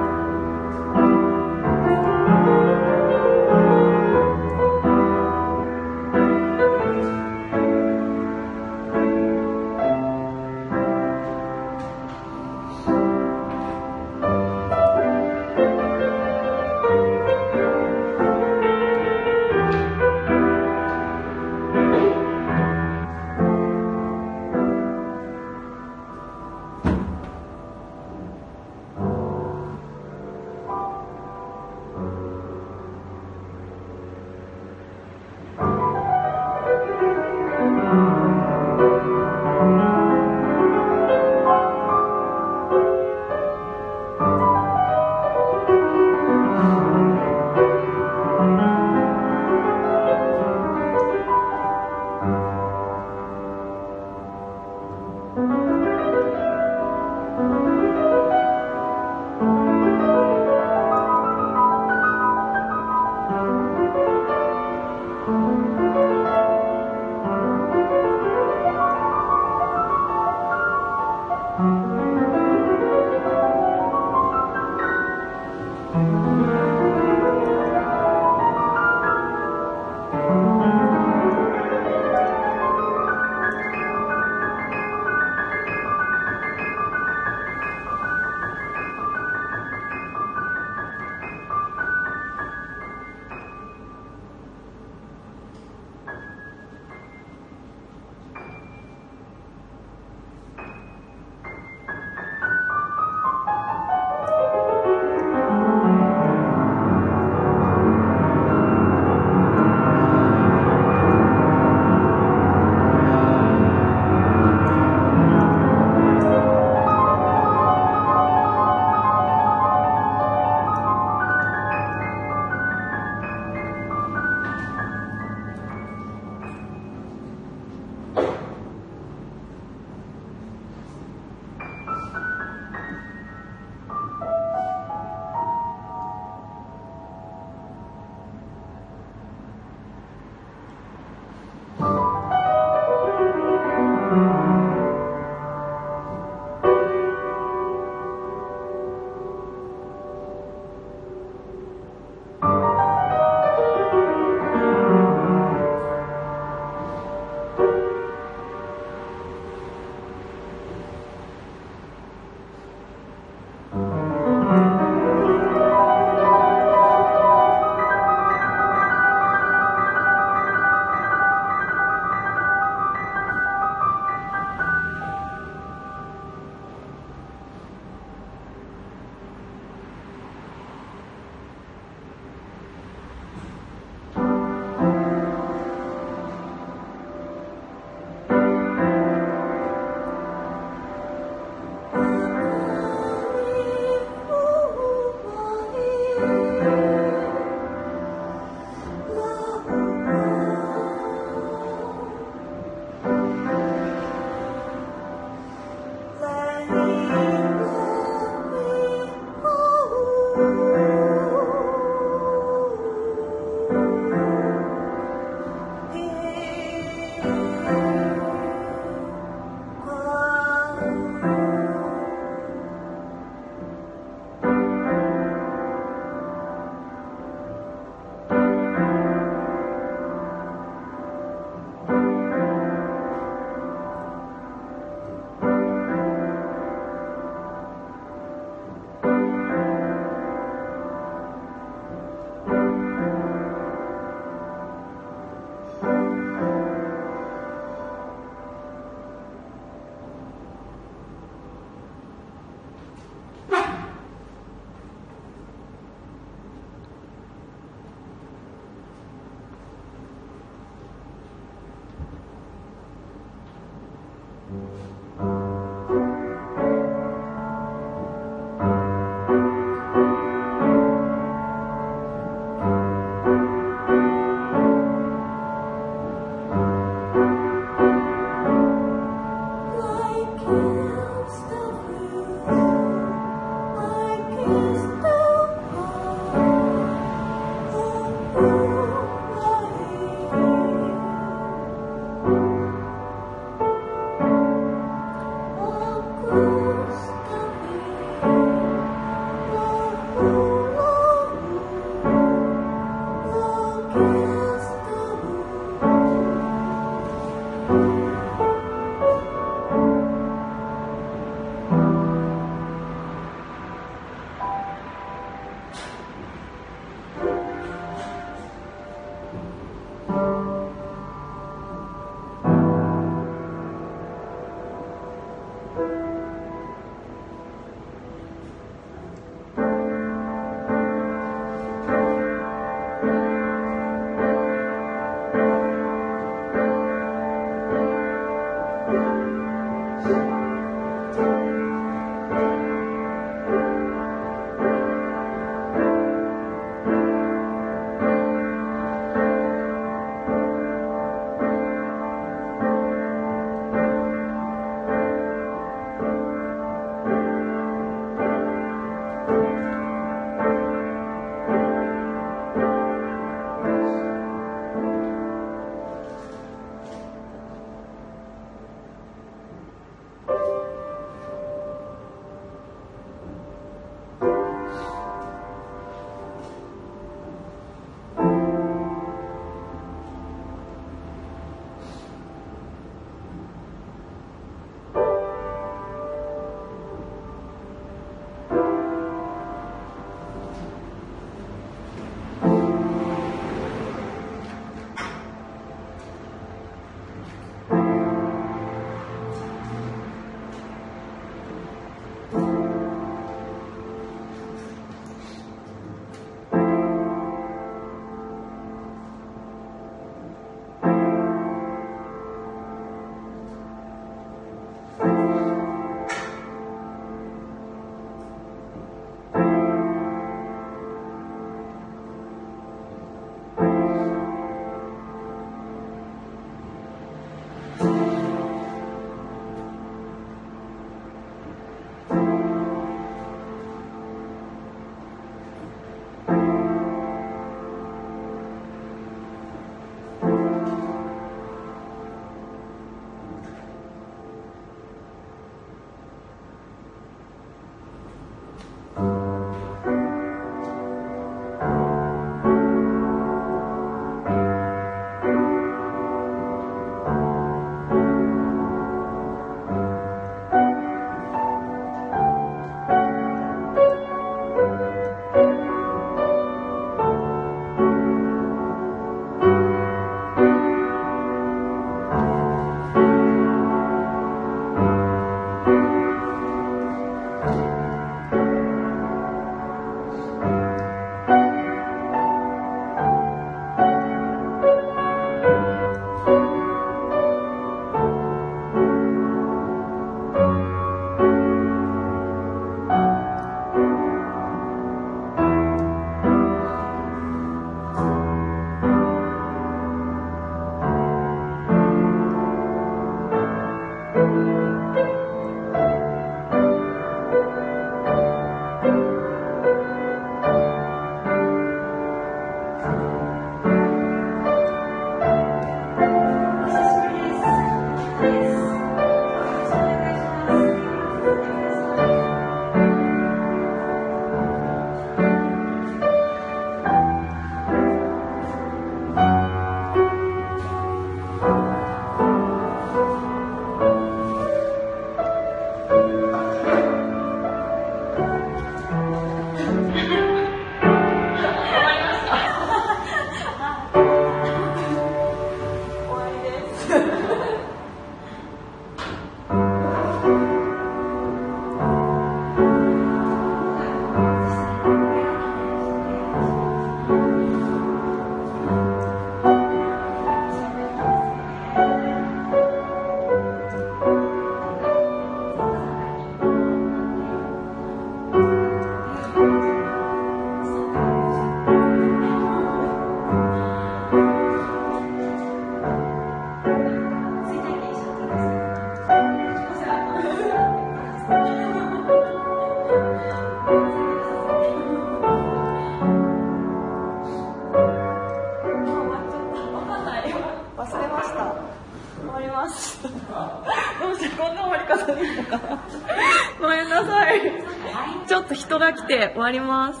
して終わります。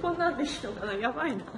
こんなんでいいのかな？やばいな「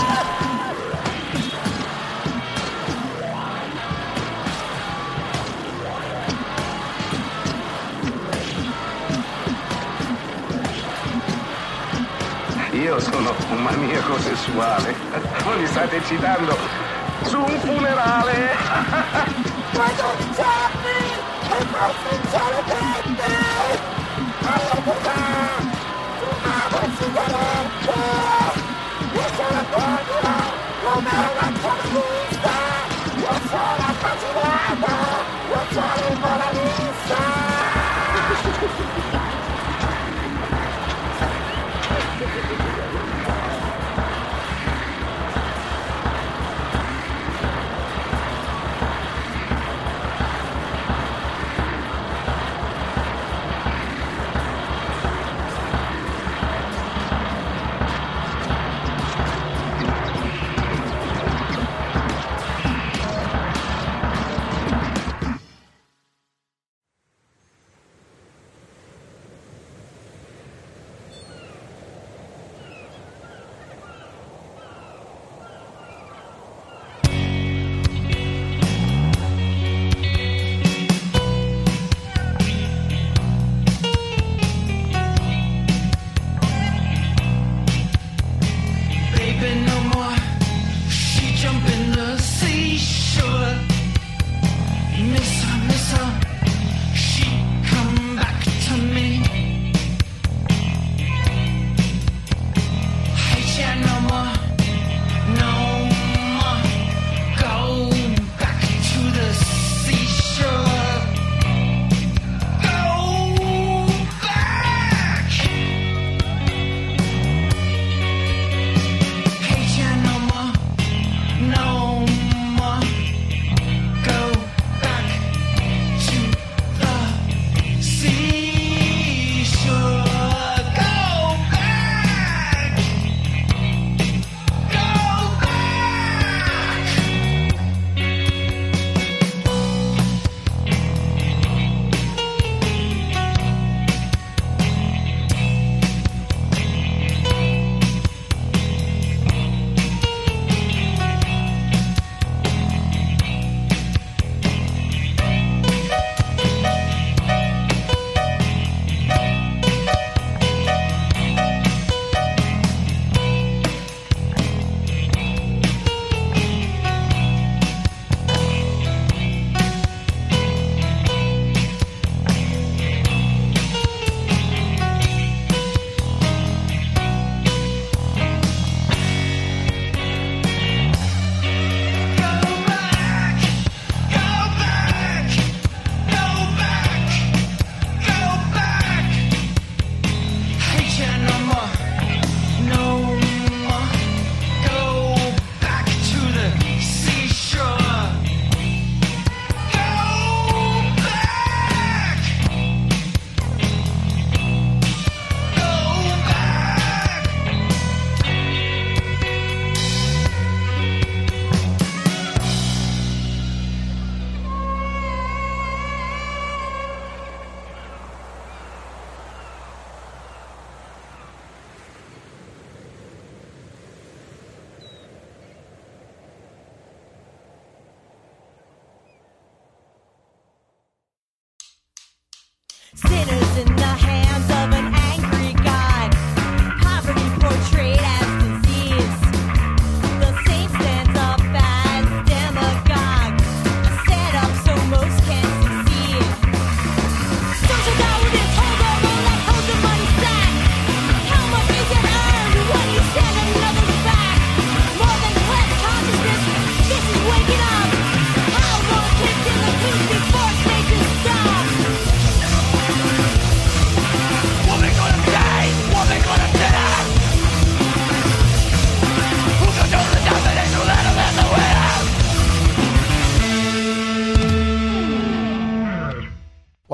io sono un maniaco sessuale. Voi mi state citando su un funerale. Padrociarmi! E passeggiare gente! Alla puttana! Fumavo sigarette! Io sono buona! Non è una comunista! Io sono appassionata!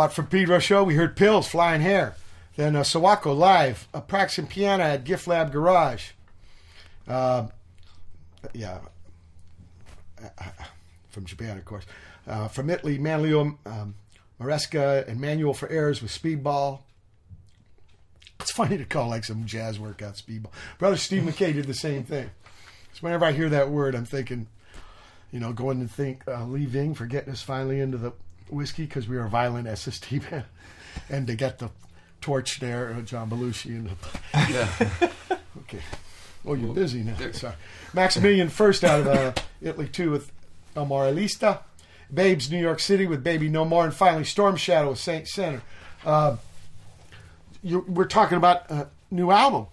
Watt from Pedro show, we heard Pills, Flying Hair. Then uh, Sawako live, a Piano at Gift Lab Garage. Uh, yeah, from Japan, of course. Uh, from Italy, Manlio um, Maresca and Manual for Errors with Speedball. It's funny to call like some jazz workout Speedball. Brother Steve Mackay did the same thing. So whenever I hear that word, I'm thinking, you know, going to think uh, leaving for getting us finally into the whiskey because we were a violent SST band, and to get the torch there, uh, John Belushi and the, Yeah. okay. Oh, you're busy now. Sorry. Maximilian first out of uh, Italy too with El Moralista, Babes New York City with Baby No More, and finally Storm Shadow with Saint Sinner. Uh, you, we're talking about a new album,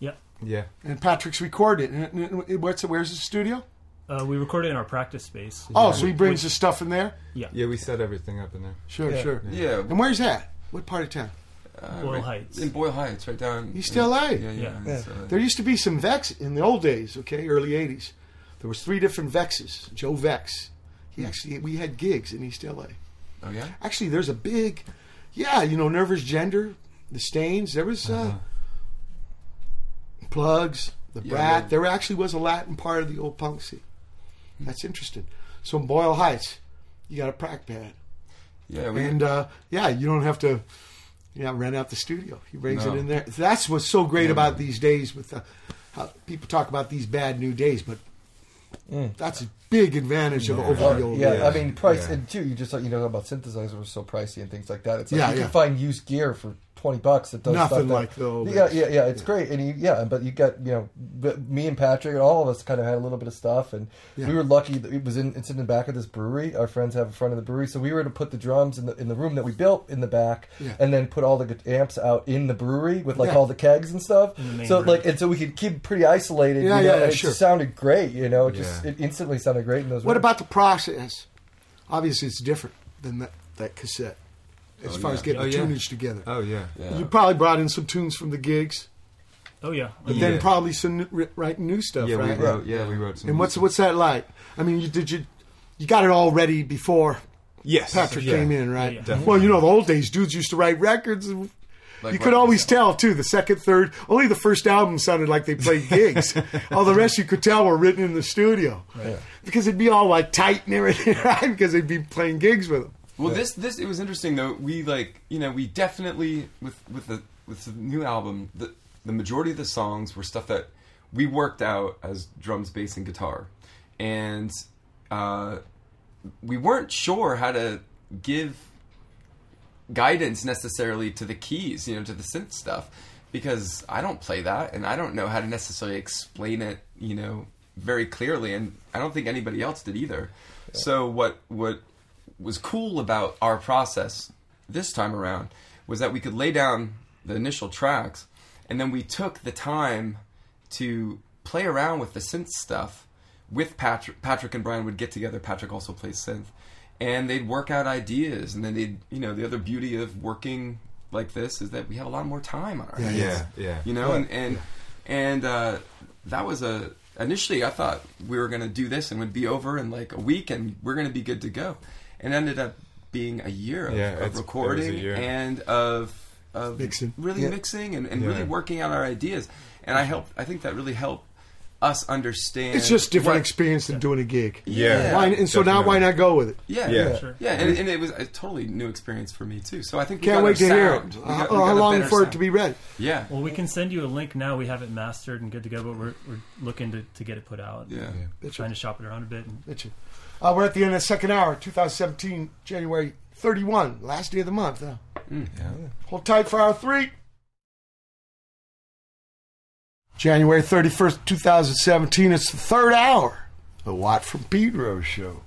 Yep. Yeah. and Patrick's recorded. it. And it- What's where's the studio? Uh, we recorded in our practice space. Oh, so he brings his stuff in there. Yeah. Yeah, we set everything up in there. Sure, Yeah. sure. Yeah. And where's that? What part of town? Uh, Boyle right- Heights. In Boyle Heights, right down. East LA. Yeah, yeah. Yeah. it's, uh, There used to be some Vex in the old days, okay, early '80s. There was three different Vexes. Joe Vex. He actually we had gigs in East LA. oh yeah. Actually, there's a big, yeah, you know, Nervous Gender, the Stains. There was uh, Plugs, the Yeah, Brat. yeah. There actually was a Latin part of the old punk scene. That's interesting. So in Boyle Heights, you got a prac pad. Yeah. We, and uh, yeah, you don't have to. Yeah, rent out the studio. He brings No. it in there. That's what's so great about these days. With the, how people talk about these bad new days, but that's a big advantage of over the old Mm. yeah, days. I mean, price Yeah. and too. You just like you know about synthesizers were so pricey and things like that. It's like Yeah, you yeah. can find used gear for twenty bucks that does Nothing stuff that- like the old Yeah, yeah, yeah. It's great, and you, yeah, but you got you know, me and Patrick and all of us kind of had a little bit of stuff, and Yeah. we were lucky that it was in it's in the back of this brewery. Our friends have in front of the brewery, so we were to put the drums in the in the room that we built in the back, Yeah. and then put all the amps out in the brewery with like Yeah. all the kegs and stuff. In the main So room. like, and so we could keep pretty isolated. Yeah, you know, yeah, and it sure. just sounded great. You know, it just Yeah. it instantly sounded great in those. What rooms. about the process? Obviously, it's different than that, that cassette Oh, as Oh, far yeah. as getting Oh, the yeah. tunage together. Oh yeah. yeah. You probably brought in some tunes from the gigs, Oh yeah. but Yeah. then probably some new, ri- writing new stuff, Yeah, right? we wrote. Yeah, we wrote some. And what's what's that like? I mean, you did you you got it all ready before Yes. Patrick yeah. came in, right? Yeah, yeah. Well, you know, the old days, dudes used to write records. and Like you could always tell too. The second, third, only the first album sounded like they played gigs. all the rest you could tell were written in the studio because it'd be all like tight and everything, right? Because they'd be playing gigs with them. Well, this this it was interesting though. We like you know we definitely with with the with the new album the the majority of the songs were stuff that we worked out as drums, bass, and guitar, and uh, we weren't sure how to give guidance necessarily to the keys, you know, to the synth stuff, because I don't play that and I don't know how to necessarily explain it, you know, very clearly, and I don't think anybody else did either. So what what was cool about our process this time around was that we could lay down the initial tracks, and then we took the time to play around with the synth stuff with Patrick. Patrick and Brian would get together. Patrick also plays synth, and they'd work out ideas. And then they'd, you know, the other beauty of working like this is that we have a lot more time on our hands. Yeah, yeah. You know, and and and uh, that was a initially I thought we were going to do this and would be over in like a week, and we're going to be good to go. And ended up being a year of, Yeah, of it's- it was a recording year. and of of Mixing. really Yeah. mixing and, and Yeah. really working out our ideas. And I help. I think that really helped us understand. It's just different what- experience than doing a gig. Yeah. Why, and so now, why not go with it? Yeah, Yeah. yeah, Sure. and, and it was a totally new experience for me too. So I think we Can't got wait our to hear it. We How, got- we how long better for it to be ready? Yeah, Well, we can send you a link now. We have it mastered and good to go, but we're, we're looking to, to get it put out. yeah. We're trying to shop it around a bit. And Bitchin'. Uh, we're at the end of the second hour, 2017, January 31, last day of the month. Uh, Hold tight for hour three. January 31st, 2017. It's the third hour. The Watt from Pedro show.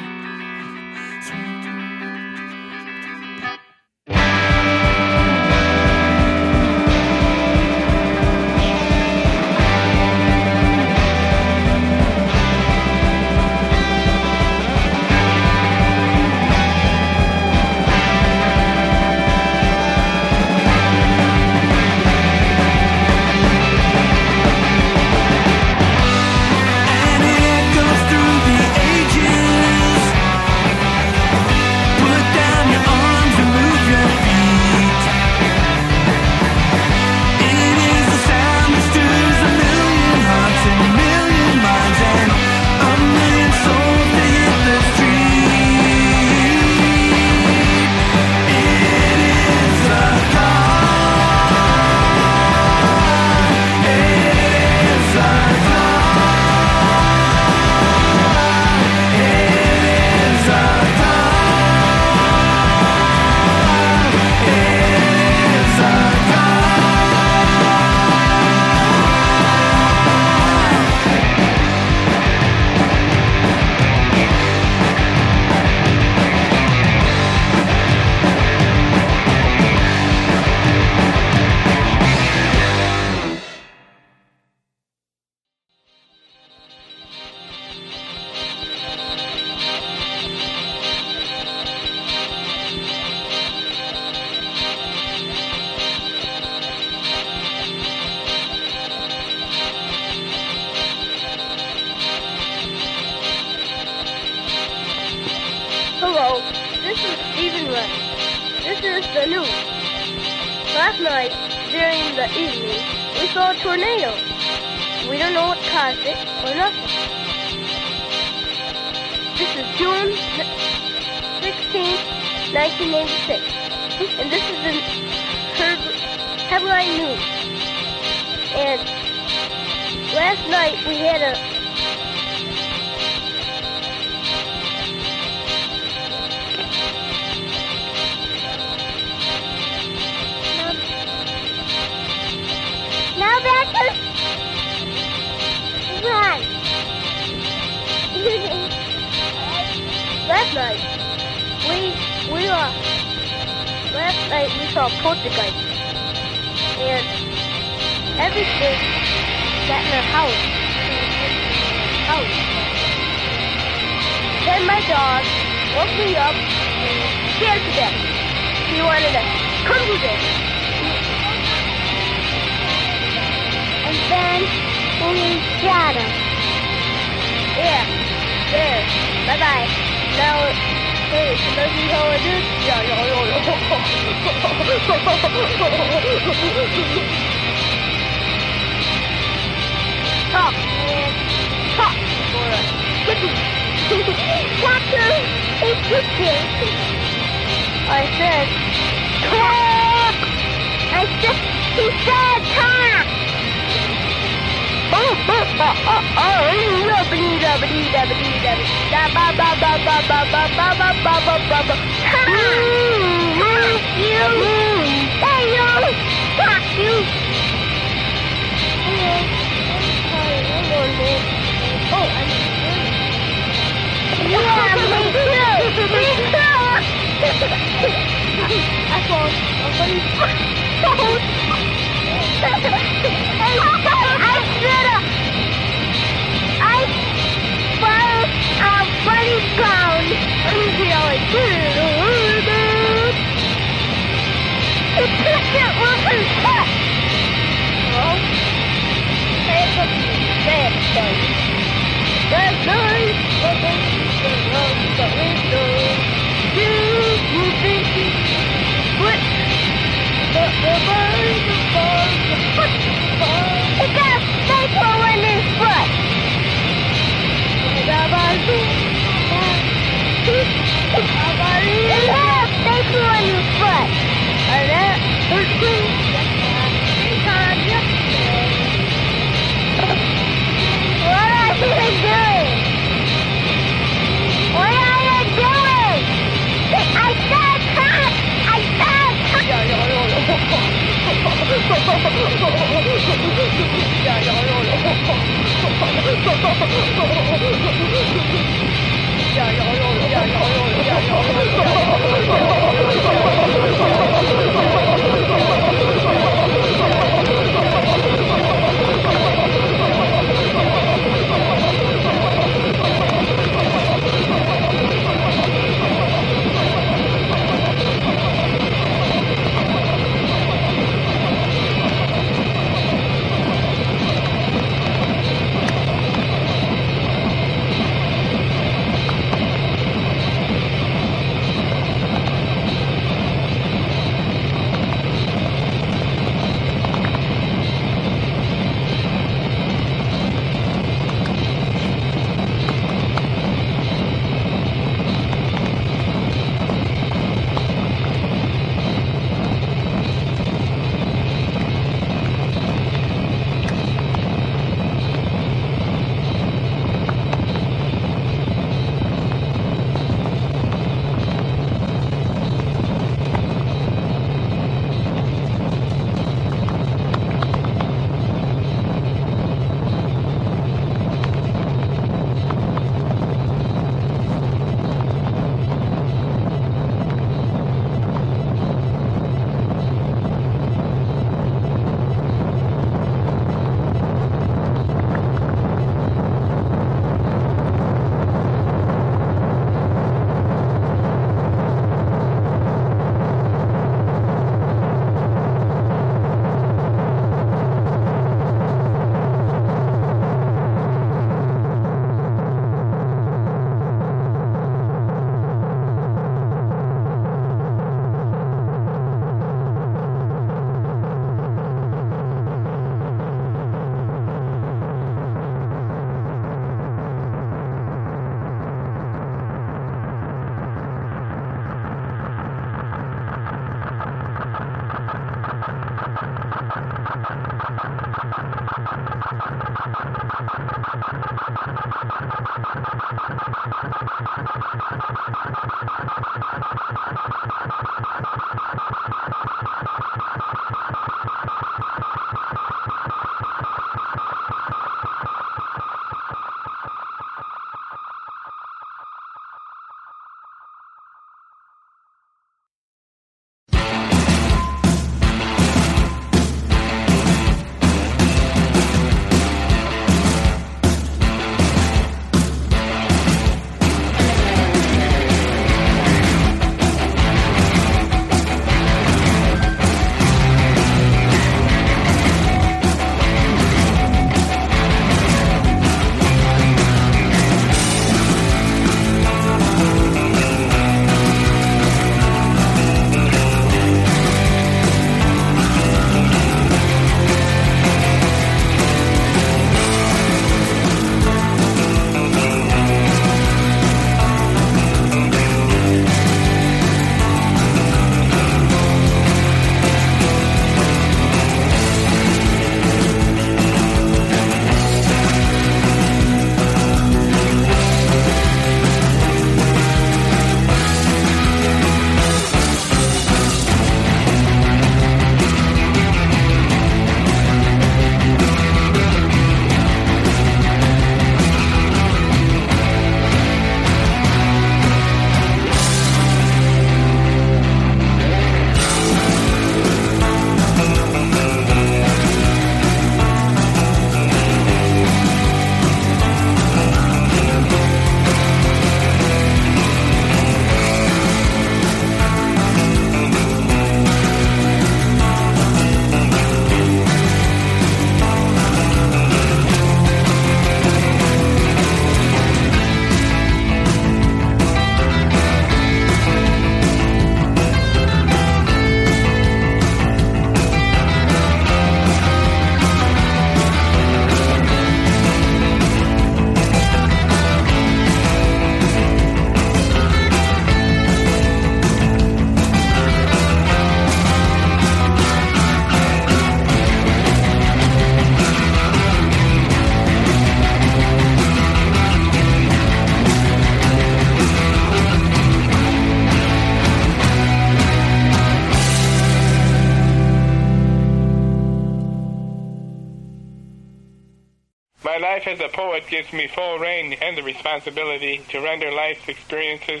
Poet gives me full reign and the responsibility to render life's experiences.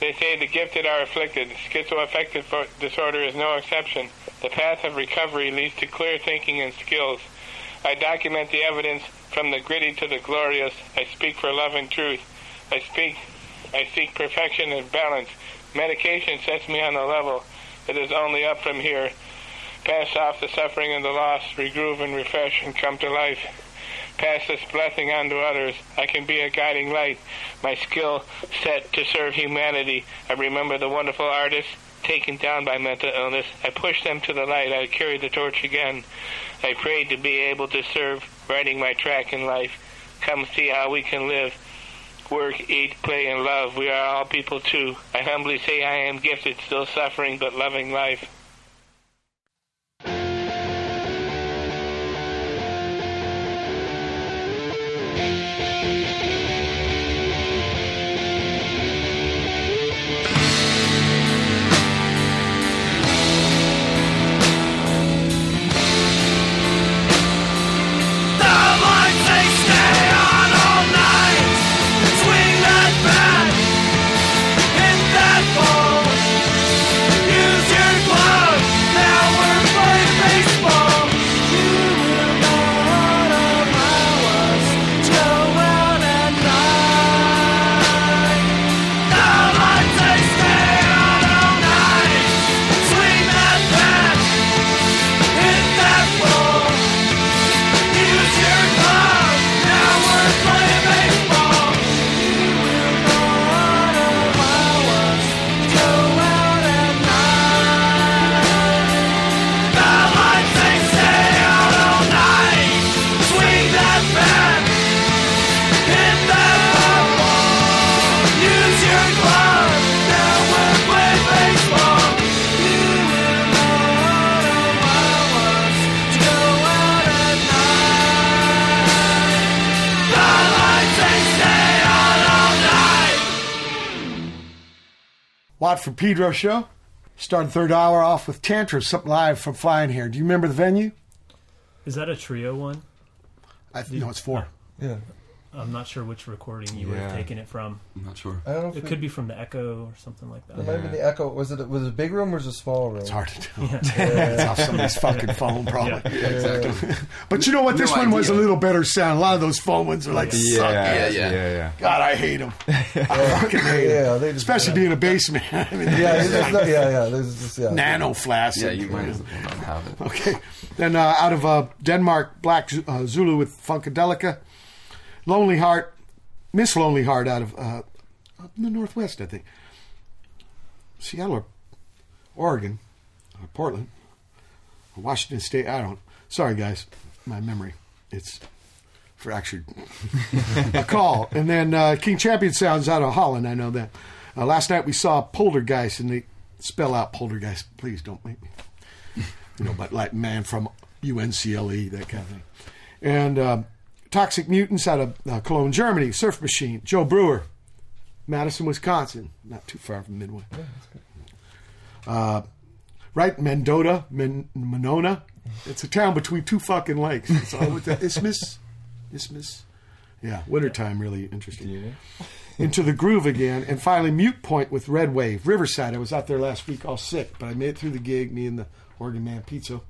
They say the gifted are afflicted. Schizoaffective disorder is no exception. The path of recovery leads to clear thinking and skills. I document the evidence from the gritty to the glorious. I speak for love and truth. I speak, I seek perfection and balance. Medication sets me on a level. It is only up from here. Pass off the suffering and the loss, regroove and refresh and come to life. Pass this blessing on to others. I can be a guiding light. My skill set to serve humanity. I remember the wonderful artists taken down by mental illness. I pushed them to the light. I carried the torch again. I prayed to be able to serve, writing my track in life. Come see how we can live. Work, eat, play, and love. We are all people too. I humbly say I am gifted, still suffering, but loving life. Watt from Pedro show. Started third hour off with Tantrum, something live from Flying Hair. Do you remember the venue? Is that a trio one? I th- no, it's four. Yeah. I'm not sure which recording you would have Yeah. taken it from. I'm not sure. I don't know if It it- could be from the Echo or something like that. It might have been the echo. Was it was it a big room or was it a small room? It's hard to tell. Yeah. it's off somebody's fucking phone, probably. Yeah, exactly. but you know what? This No one was a idea. little better sound. A lot of those phone ones are like, Yeah, suck yeah, ass. yeah, yeah. God, I hate them. I fucking hate Yeah, them. they just- Especially being a bassman. I mean, Yeah, it's it's not- yeah, yeah. There's just yeah. Nano flaccid. Yeah, you might as well not have it. Okay. Then uh, out of uh, Denmark, Black Zu- uh, Xulu with Funkadelica. Lonely Heart, Miss Lonely Heart out of uh, the Northwest, I think. Seattle or Oregon, or Portland, or Washington State. I don't. Sorry, guys. My memory. It's fractured. a call. And then uh, King Champion Sounds out of Holland. I know that. Uh, last night we saw Poltergeist, and they spell out Poltergeist. Please don't make me you know, but like man from UNCLE, that kind of thing. And uh, Toxic Mutants out of uh, Cologne, Germany, Surf Machine, Joe Brewer, Madison, Wisconsin, not too far from Midway. Uh, right, Mendota, Men- Monona. It's a town between two fucking lakes. It's all with the isthmus, isthmus. Yeah, wintertime really interesting. Into the groove again, and finally Mute Point with Red Wave, Riverside. I was out there last week, all sick, but I made it through the gig. Me and the Oregon man Pizza,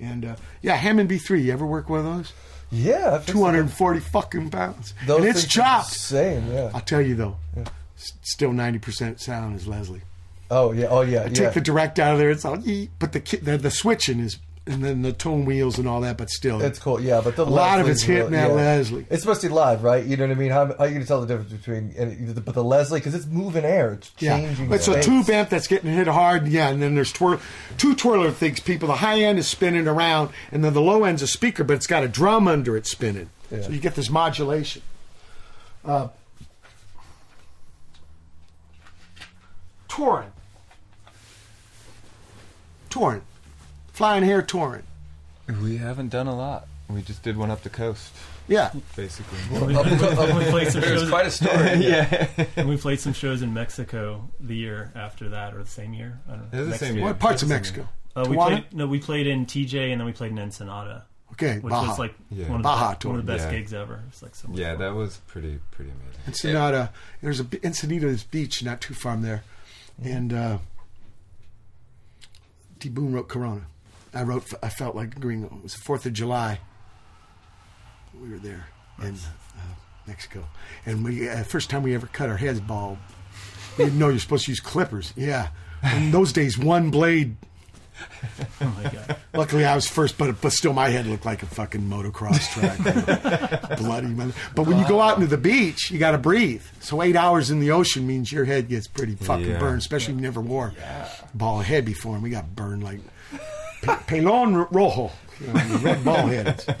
and uh, yeah, Hammond B three. You ever work one of those? Yeah, two hundred and forty fucking pounds, Those and it's chopped. Same, yeah. I'll tell you though, s- still ninety percent sound is Leslie. Oh yeah, oh yeah, I yeah. take the direct out of there. It's all, "Ee," but the ki- the, the switching is, and then the tone wheels and all that. But still, It's cool, yeah, but the a lot of it's hitting really- that yeah. Leslie. It's supposed to be live, right? You know what I mean? How, how are you going to tell the difference between? And, but the Leslie, because it's moving air, it's Yeah, changing. it's a space. tube amp that's getting hit hard. Yeah, and then there's twirl, two twirler things. People, the high end is spinning around, and then the low end's a speaker, but it's got a drum under it spinning. Yeah. So you get this modulation. Uh, Torrent, Torrent, flying hair Torrent. We haven't done a lot. We just did one up the coast. Yeah. basically. we, we played some It was shows. quite a story. yeah. and we played some shows in Mexico the year after that, or the same year. I don't know. It was the same year. year. What parts of Mexico? Uh, we played no, we played in TJ and then we played in Ensenada. Okay, which Baja. was like Yeah. one, of Baja the, one of the best Yeah. gigs ever. It's like so Yeah, fun. that was pretty pretty amazing. Ensenada. There's a Encinitas Beach not too far from there, and uh, D. Boon wrote Corona. I wrote. I felt like Gringo. It was the Fourth of July. We were there in uh, Mexico, and we uh, first time we ever cut our heads bald. We didn't know you're supposed to use clippers. Yeah, in those days, one blade. Oh my god! Luckily, I was first, but but still, my head looked like a fucking motocross track, bloody. mother- But when you go out into the beach, you got to breathe. So eight hours in the ocean means your head gets pretty fucking Yeah. burned, especially if you never wore ball head before, and we got burned like pelon rojo, you know, red ball heads.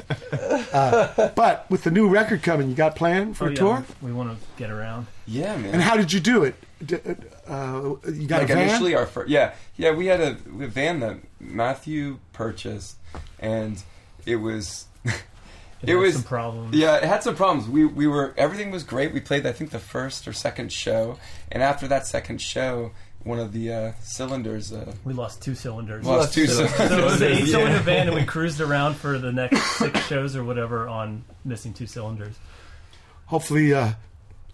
Uh, but with the new record coming, you got planned for Oh, a yeah, tour? We, we want to get around. Yeah, man. And how did you do it? D- Uh, you got like a van? initially our first yeah yeah we had a, a van that Matthew purchased and it was It it, had was some problems. yeah it had some problems we we were everything was great we played I think the first or second show and after that second show one of the uh, cylinders uh, We lost two cylinders. Lost two so, cylinders. So it was an eight cylinder Yeah. van, and we cruised around for the next six shows or whatever on missing two cylinders. Hopefully, uh,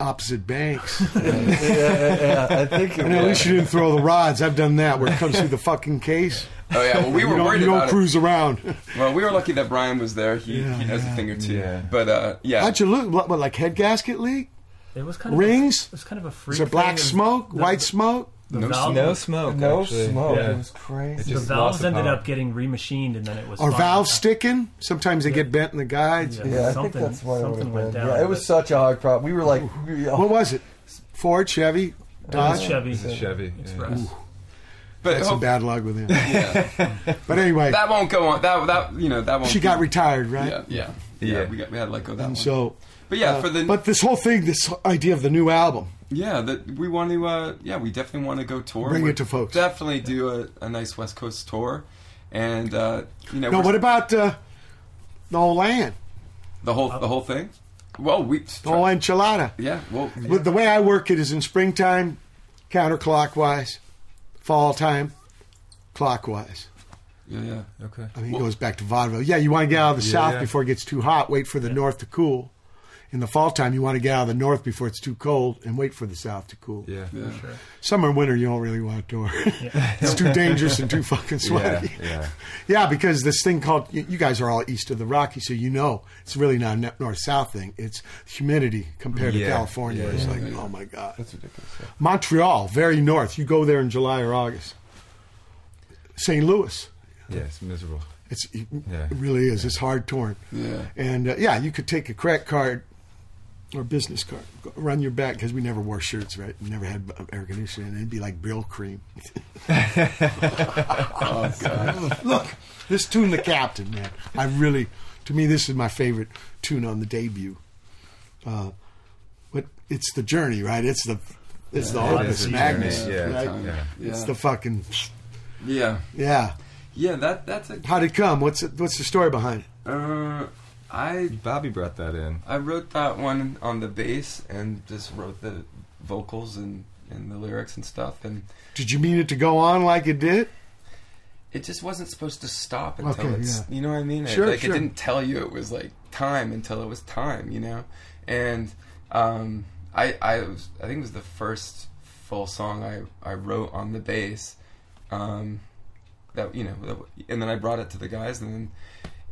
opposite banks. yeah, yeah, I think And at least you didn't throw the rods. I've done that where it comes through the fucking case. oh yeah well we were don't- worried You don't about cruise it around. well we were lucky that Brian was there he, Yeah, he knows yeah. a thing or two Yeah. but uh, yeah How'd you look? What, what, like head gasket leak? It was kind of Rings? A, it was kind of a freak. Is there black thing. smoke? White the- smoke? The No valve- No smoke. no actually. smoke. Yeah. It was crazy. It The valves lost the ended power. up getting remachined, and then it was Are fine. valves sticking? Sometimes they get bent in the guides. Yeah. yeah, I think that's why it something have went down, Yeah, it was such a hard problem. We were like, What was it? Ford, Chevy, It was Dodge? Chevy. It's a Chevy. Express. Yeah. but That's some bad luck with him. yeah. But anyway, that won't go on that that you know that won't she be- got retired, right? yeah yeah yeah, Yeah. we got we had to let go of that And one so, but yeah uh, for the but this whole thing, this idea of the new album, Yeah, that we want to. Uh, yeah, we definitely want to go tour. Bring We're it to folks. Definitely do a, a nice West Coast tour, and uh, you know, no, what about uh, the whole land, the whole the whole thing? Well, we the whole enchilada? yeah. Well, But the way I work it is in springtime, counterclockwise, fall time, clockwise. yeah, yeah. Okay. I mean, it goes back to vaudeville. Yeah, you want to get out of the Yeah, south yeah. before it gets too hot. Wait for the north to cool. In the fall time, you want to get out of the north before it's too cold and wait for the south to cool. Yeah. yeah. Summer and winter, you don't really want to tour. it's too dangerous and too fucking sweaty. Yeah. Yeah, yeah, because this thing called you you guys are all east of the Rockies, so you know it's really not a north south thing. It's humidity compared to California. Yeah, it's yeah, like, yeah. oh my god. That's ridiculous. Yeah. Montreal, very north. You go there in July or August. St. Louis, Yeah, it's miserable. it's it Yeah. really is. It's hard torn. Yeah. And uh, yeah, you could take a credit card or business card, around your back because we never wore shirts, right? We never had air conditioning, and it'd be like Brylcreem. Oh god. Look, this tune, the captain, man. I really, to me, this is my favorite tune on the debut. Uh, but it's the journey, right? It's the, it's the Yeah, it opus is a magnus, yeah, right? yeah. It's the fucking, Yeah. yeah. Yeah. That that's a. How'd it come? What's it, what's the story behind it? Uh, I Bobby brought that in. I wrote that one on the bass and just wrote the vocals and and the lyrics and stuff and Did you mean it to go on like it did? it just wasn't supposed to stop until Okay, it's yeah. you know what I mean? It- Sure, like sure. it didn't tell you it was like time until it was time, you know? And um I I was I think it was the first full song I I wrote on the bass. Um that you know that, and then I brought it to the guys and then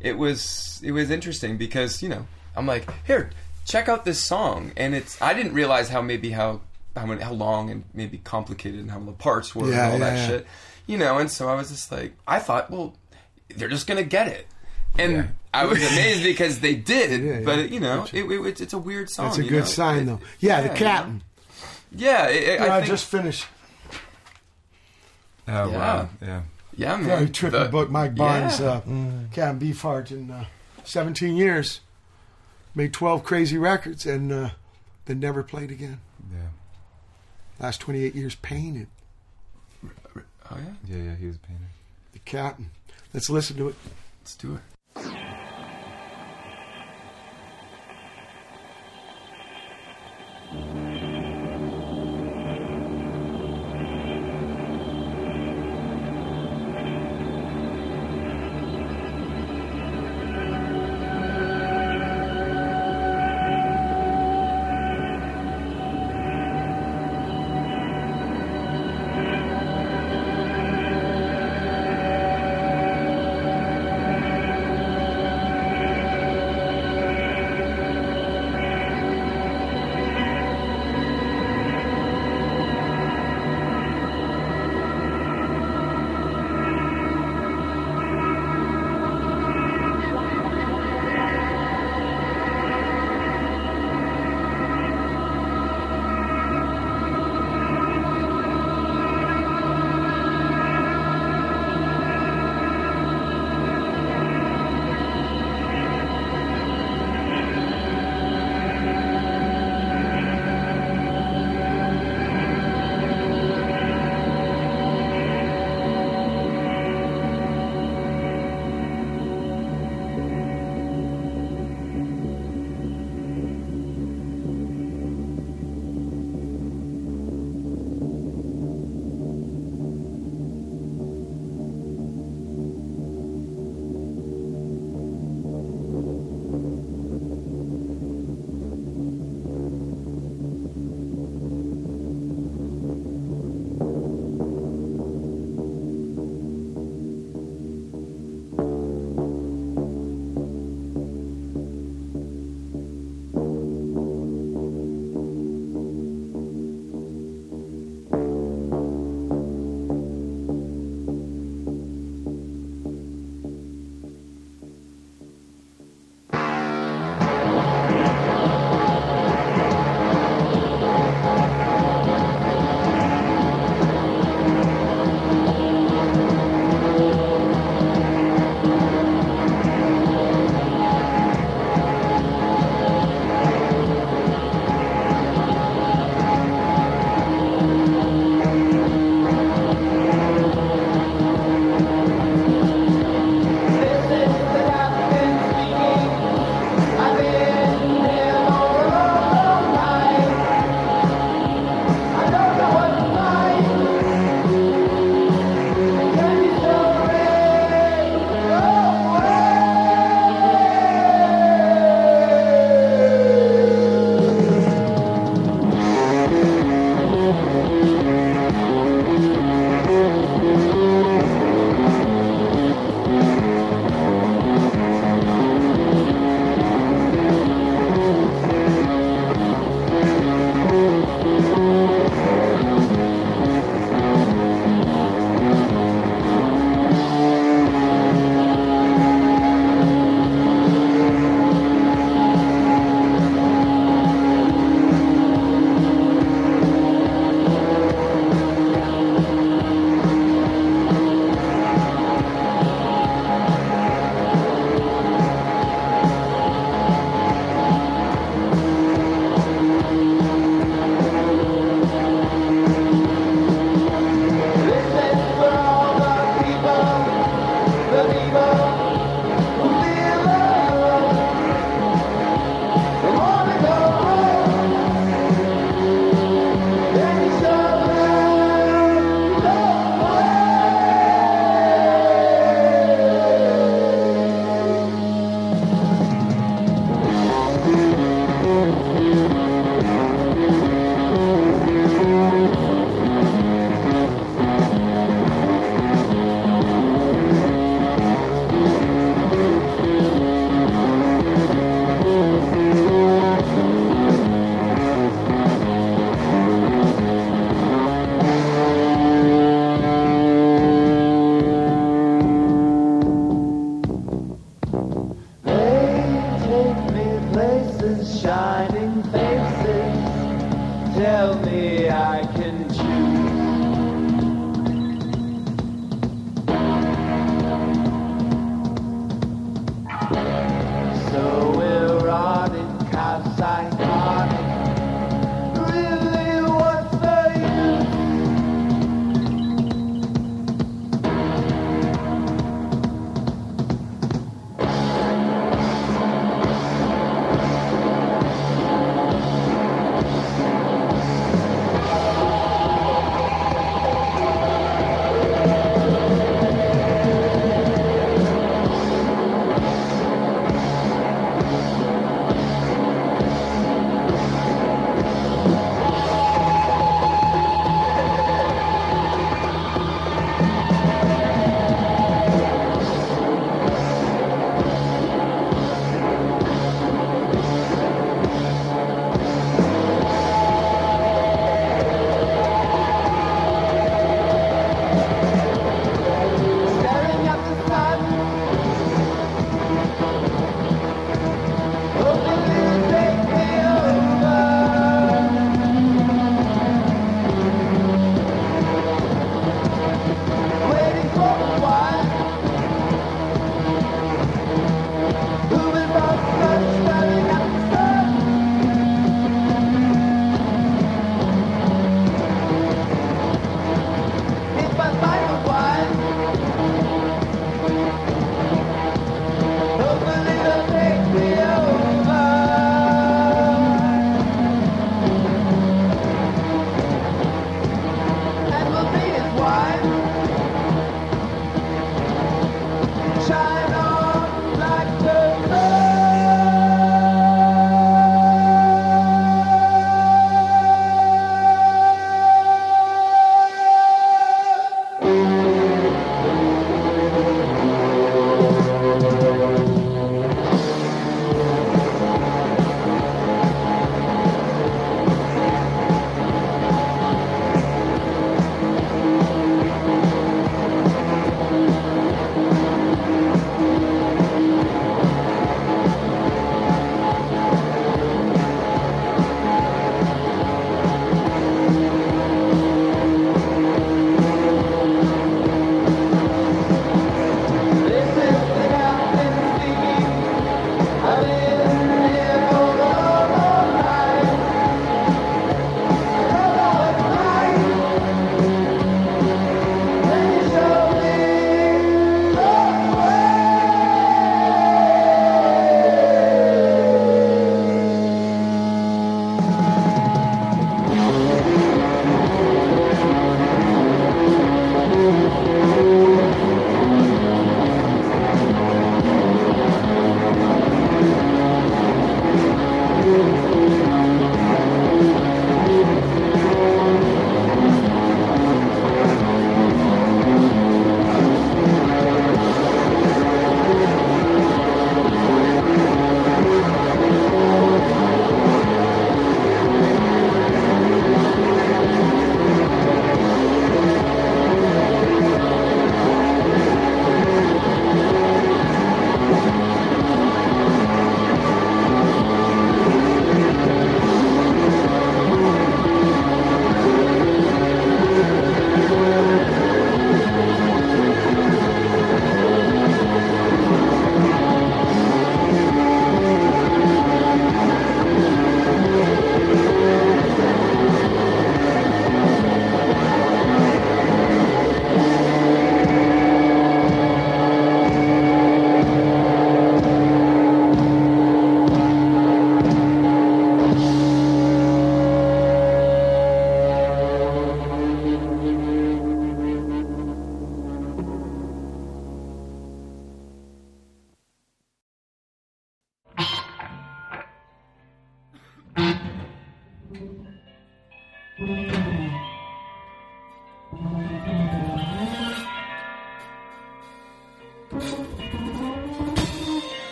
it was it was interesting because, you know, I'm like, "Here, check out this song." And it's I didn't realize how maybe how how many how long and maybe complicated and how the parts were Yeah, and all yeah, that yeah. shit you know and so i was just like i thought well they're just gonna get it and Yeah. i was amazed because they did Yeah, yeah. but you know it, it, it's, it's a weird song That's a good know? sign, It- though. Yeah, the you know? captain. yeah it, it- Yeah, i I think just finished. Oh Yeah. wow. Yeah. Yeah man Very trippy The- book. Mike Barnes, yeah. uh, Captain Beefheart, in uh, 17 years, made 12 crazy records and uh, then never played again. Yeah. Last 28 years painted. oh yeah Yeah. Yeah. He was a painter. The captain. Let's listen to it. let's do it Thank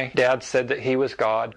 My dad said that he was God.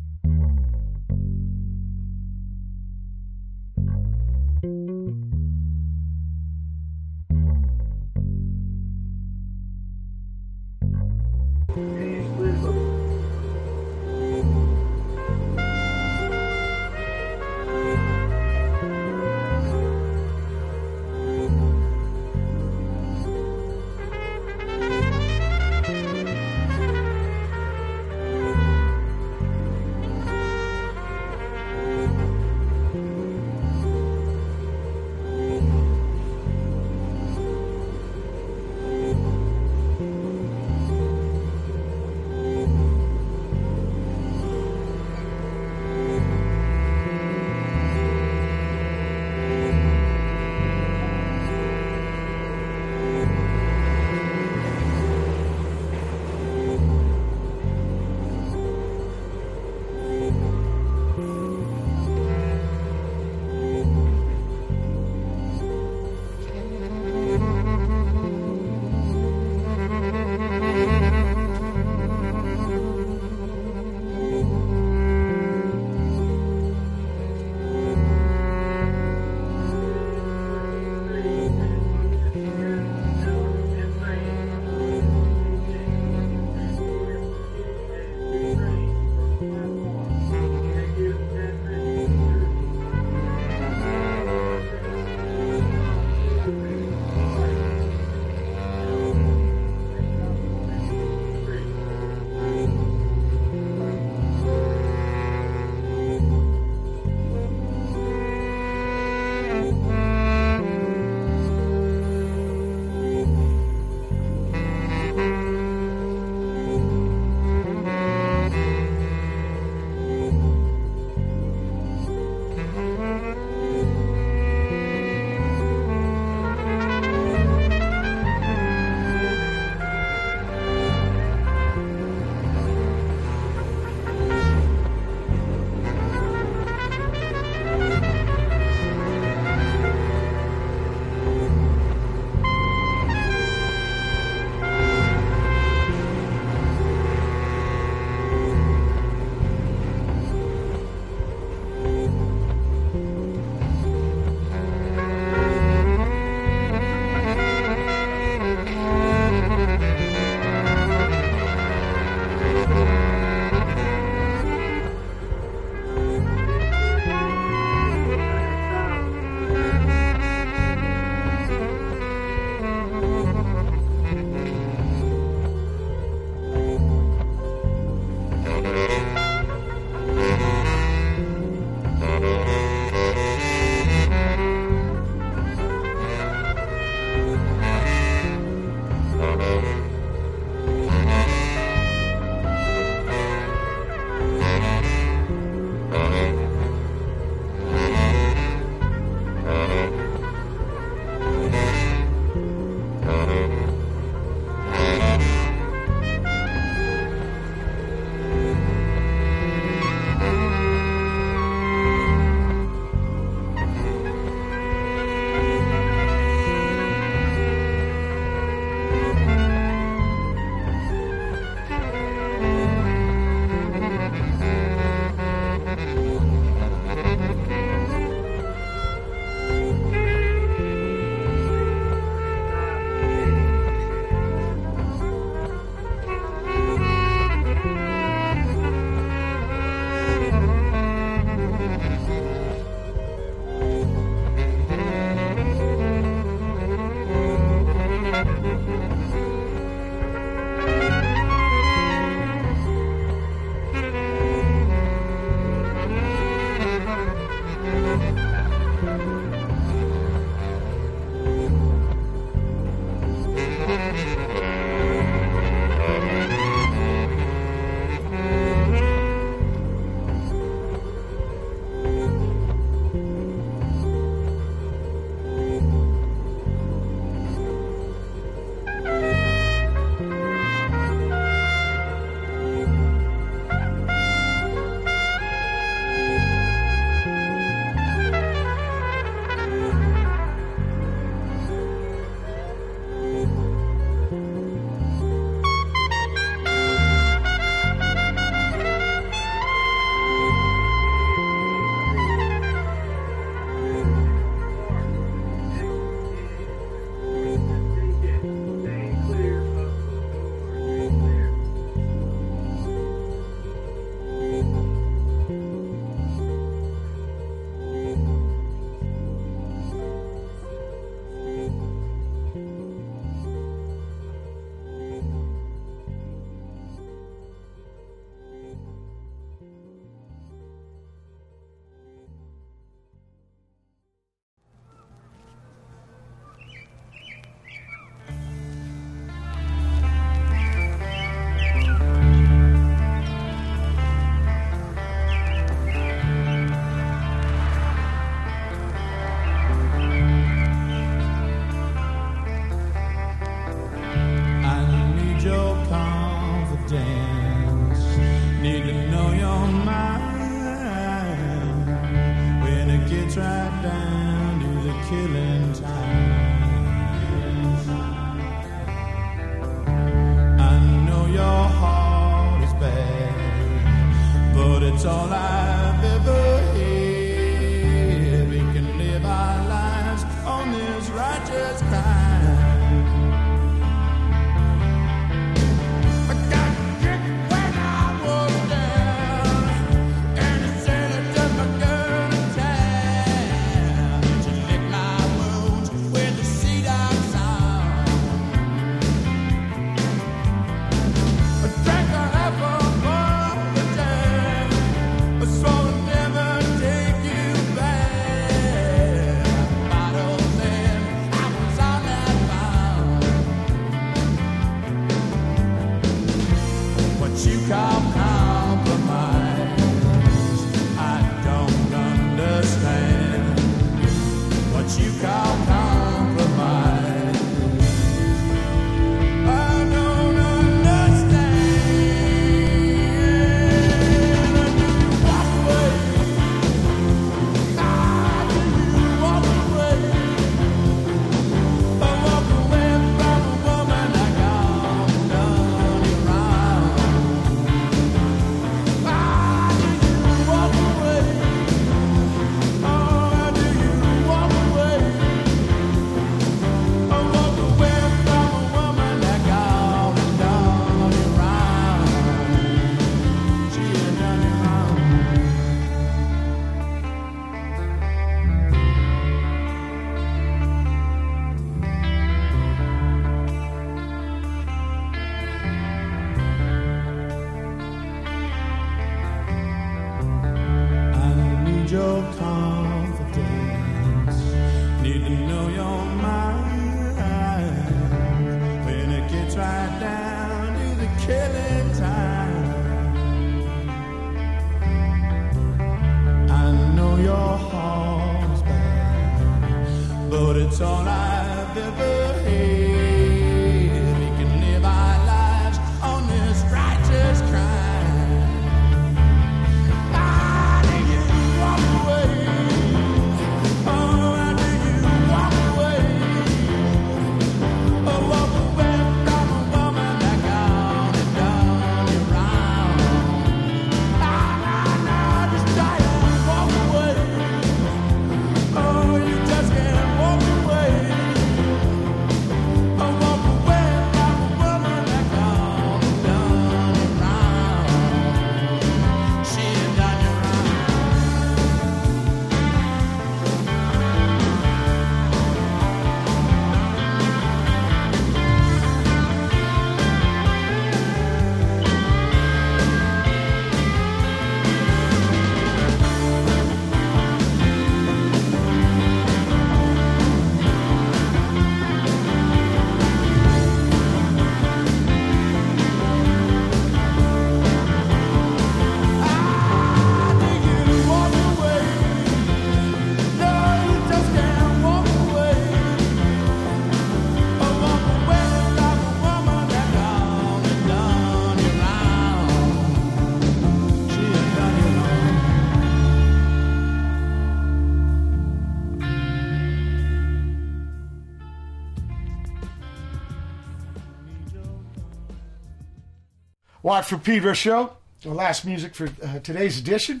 Watt from Pedro show. Our last music for uh, today's edition.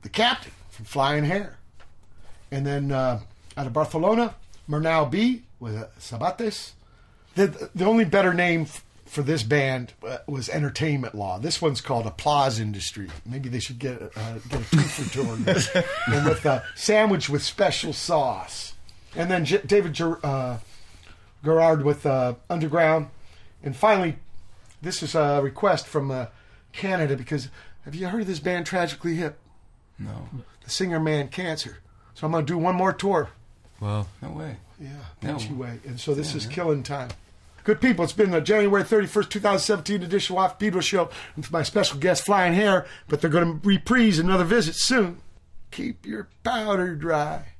The Captain from Flying Hair. And then uh, out of Barcelona, Murnau B with uh, Sabates. The, the only better name f- for this band uh, was Entertainment Law. This one's called Applause Industry. Maybe they should get, uh, get a two for two on this. and with a sandwich with special sauce. And then J- David Ger- uh, Gerard with uh, Underground. And finally, this is a request from uh, Canada because have you heard of this band Tragically Hip? No. The singer Man Cancer. So I'm going to do one more tour. Well, no way. Yeah, No. Way. And so this Yeah, is man. killing time. Good people, it's been the January 31st, 2017 edition of Pedro Show with my special guest Flying Hair, but they're going to reprise another visit soon. Keep your powder dry.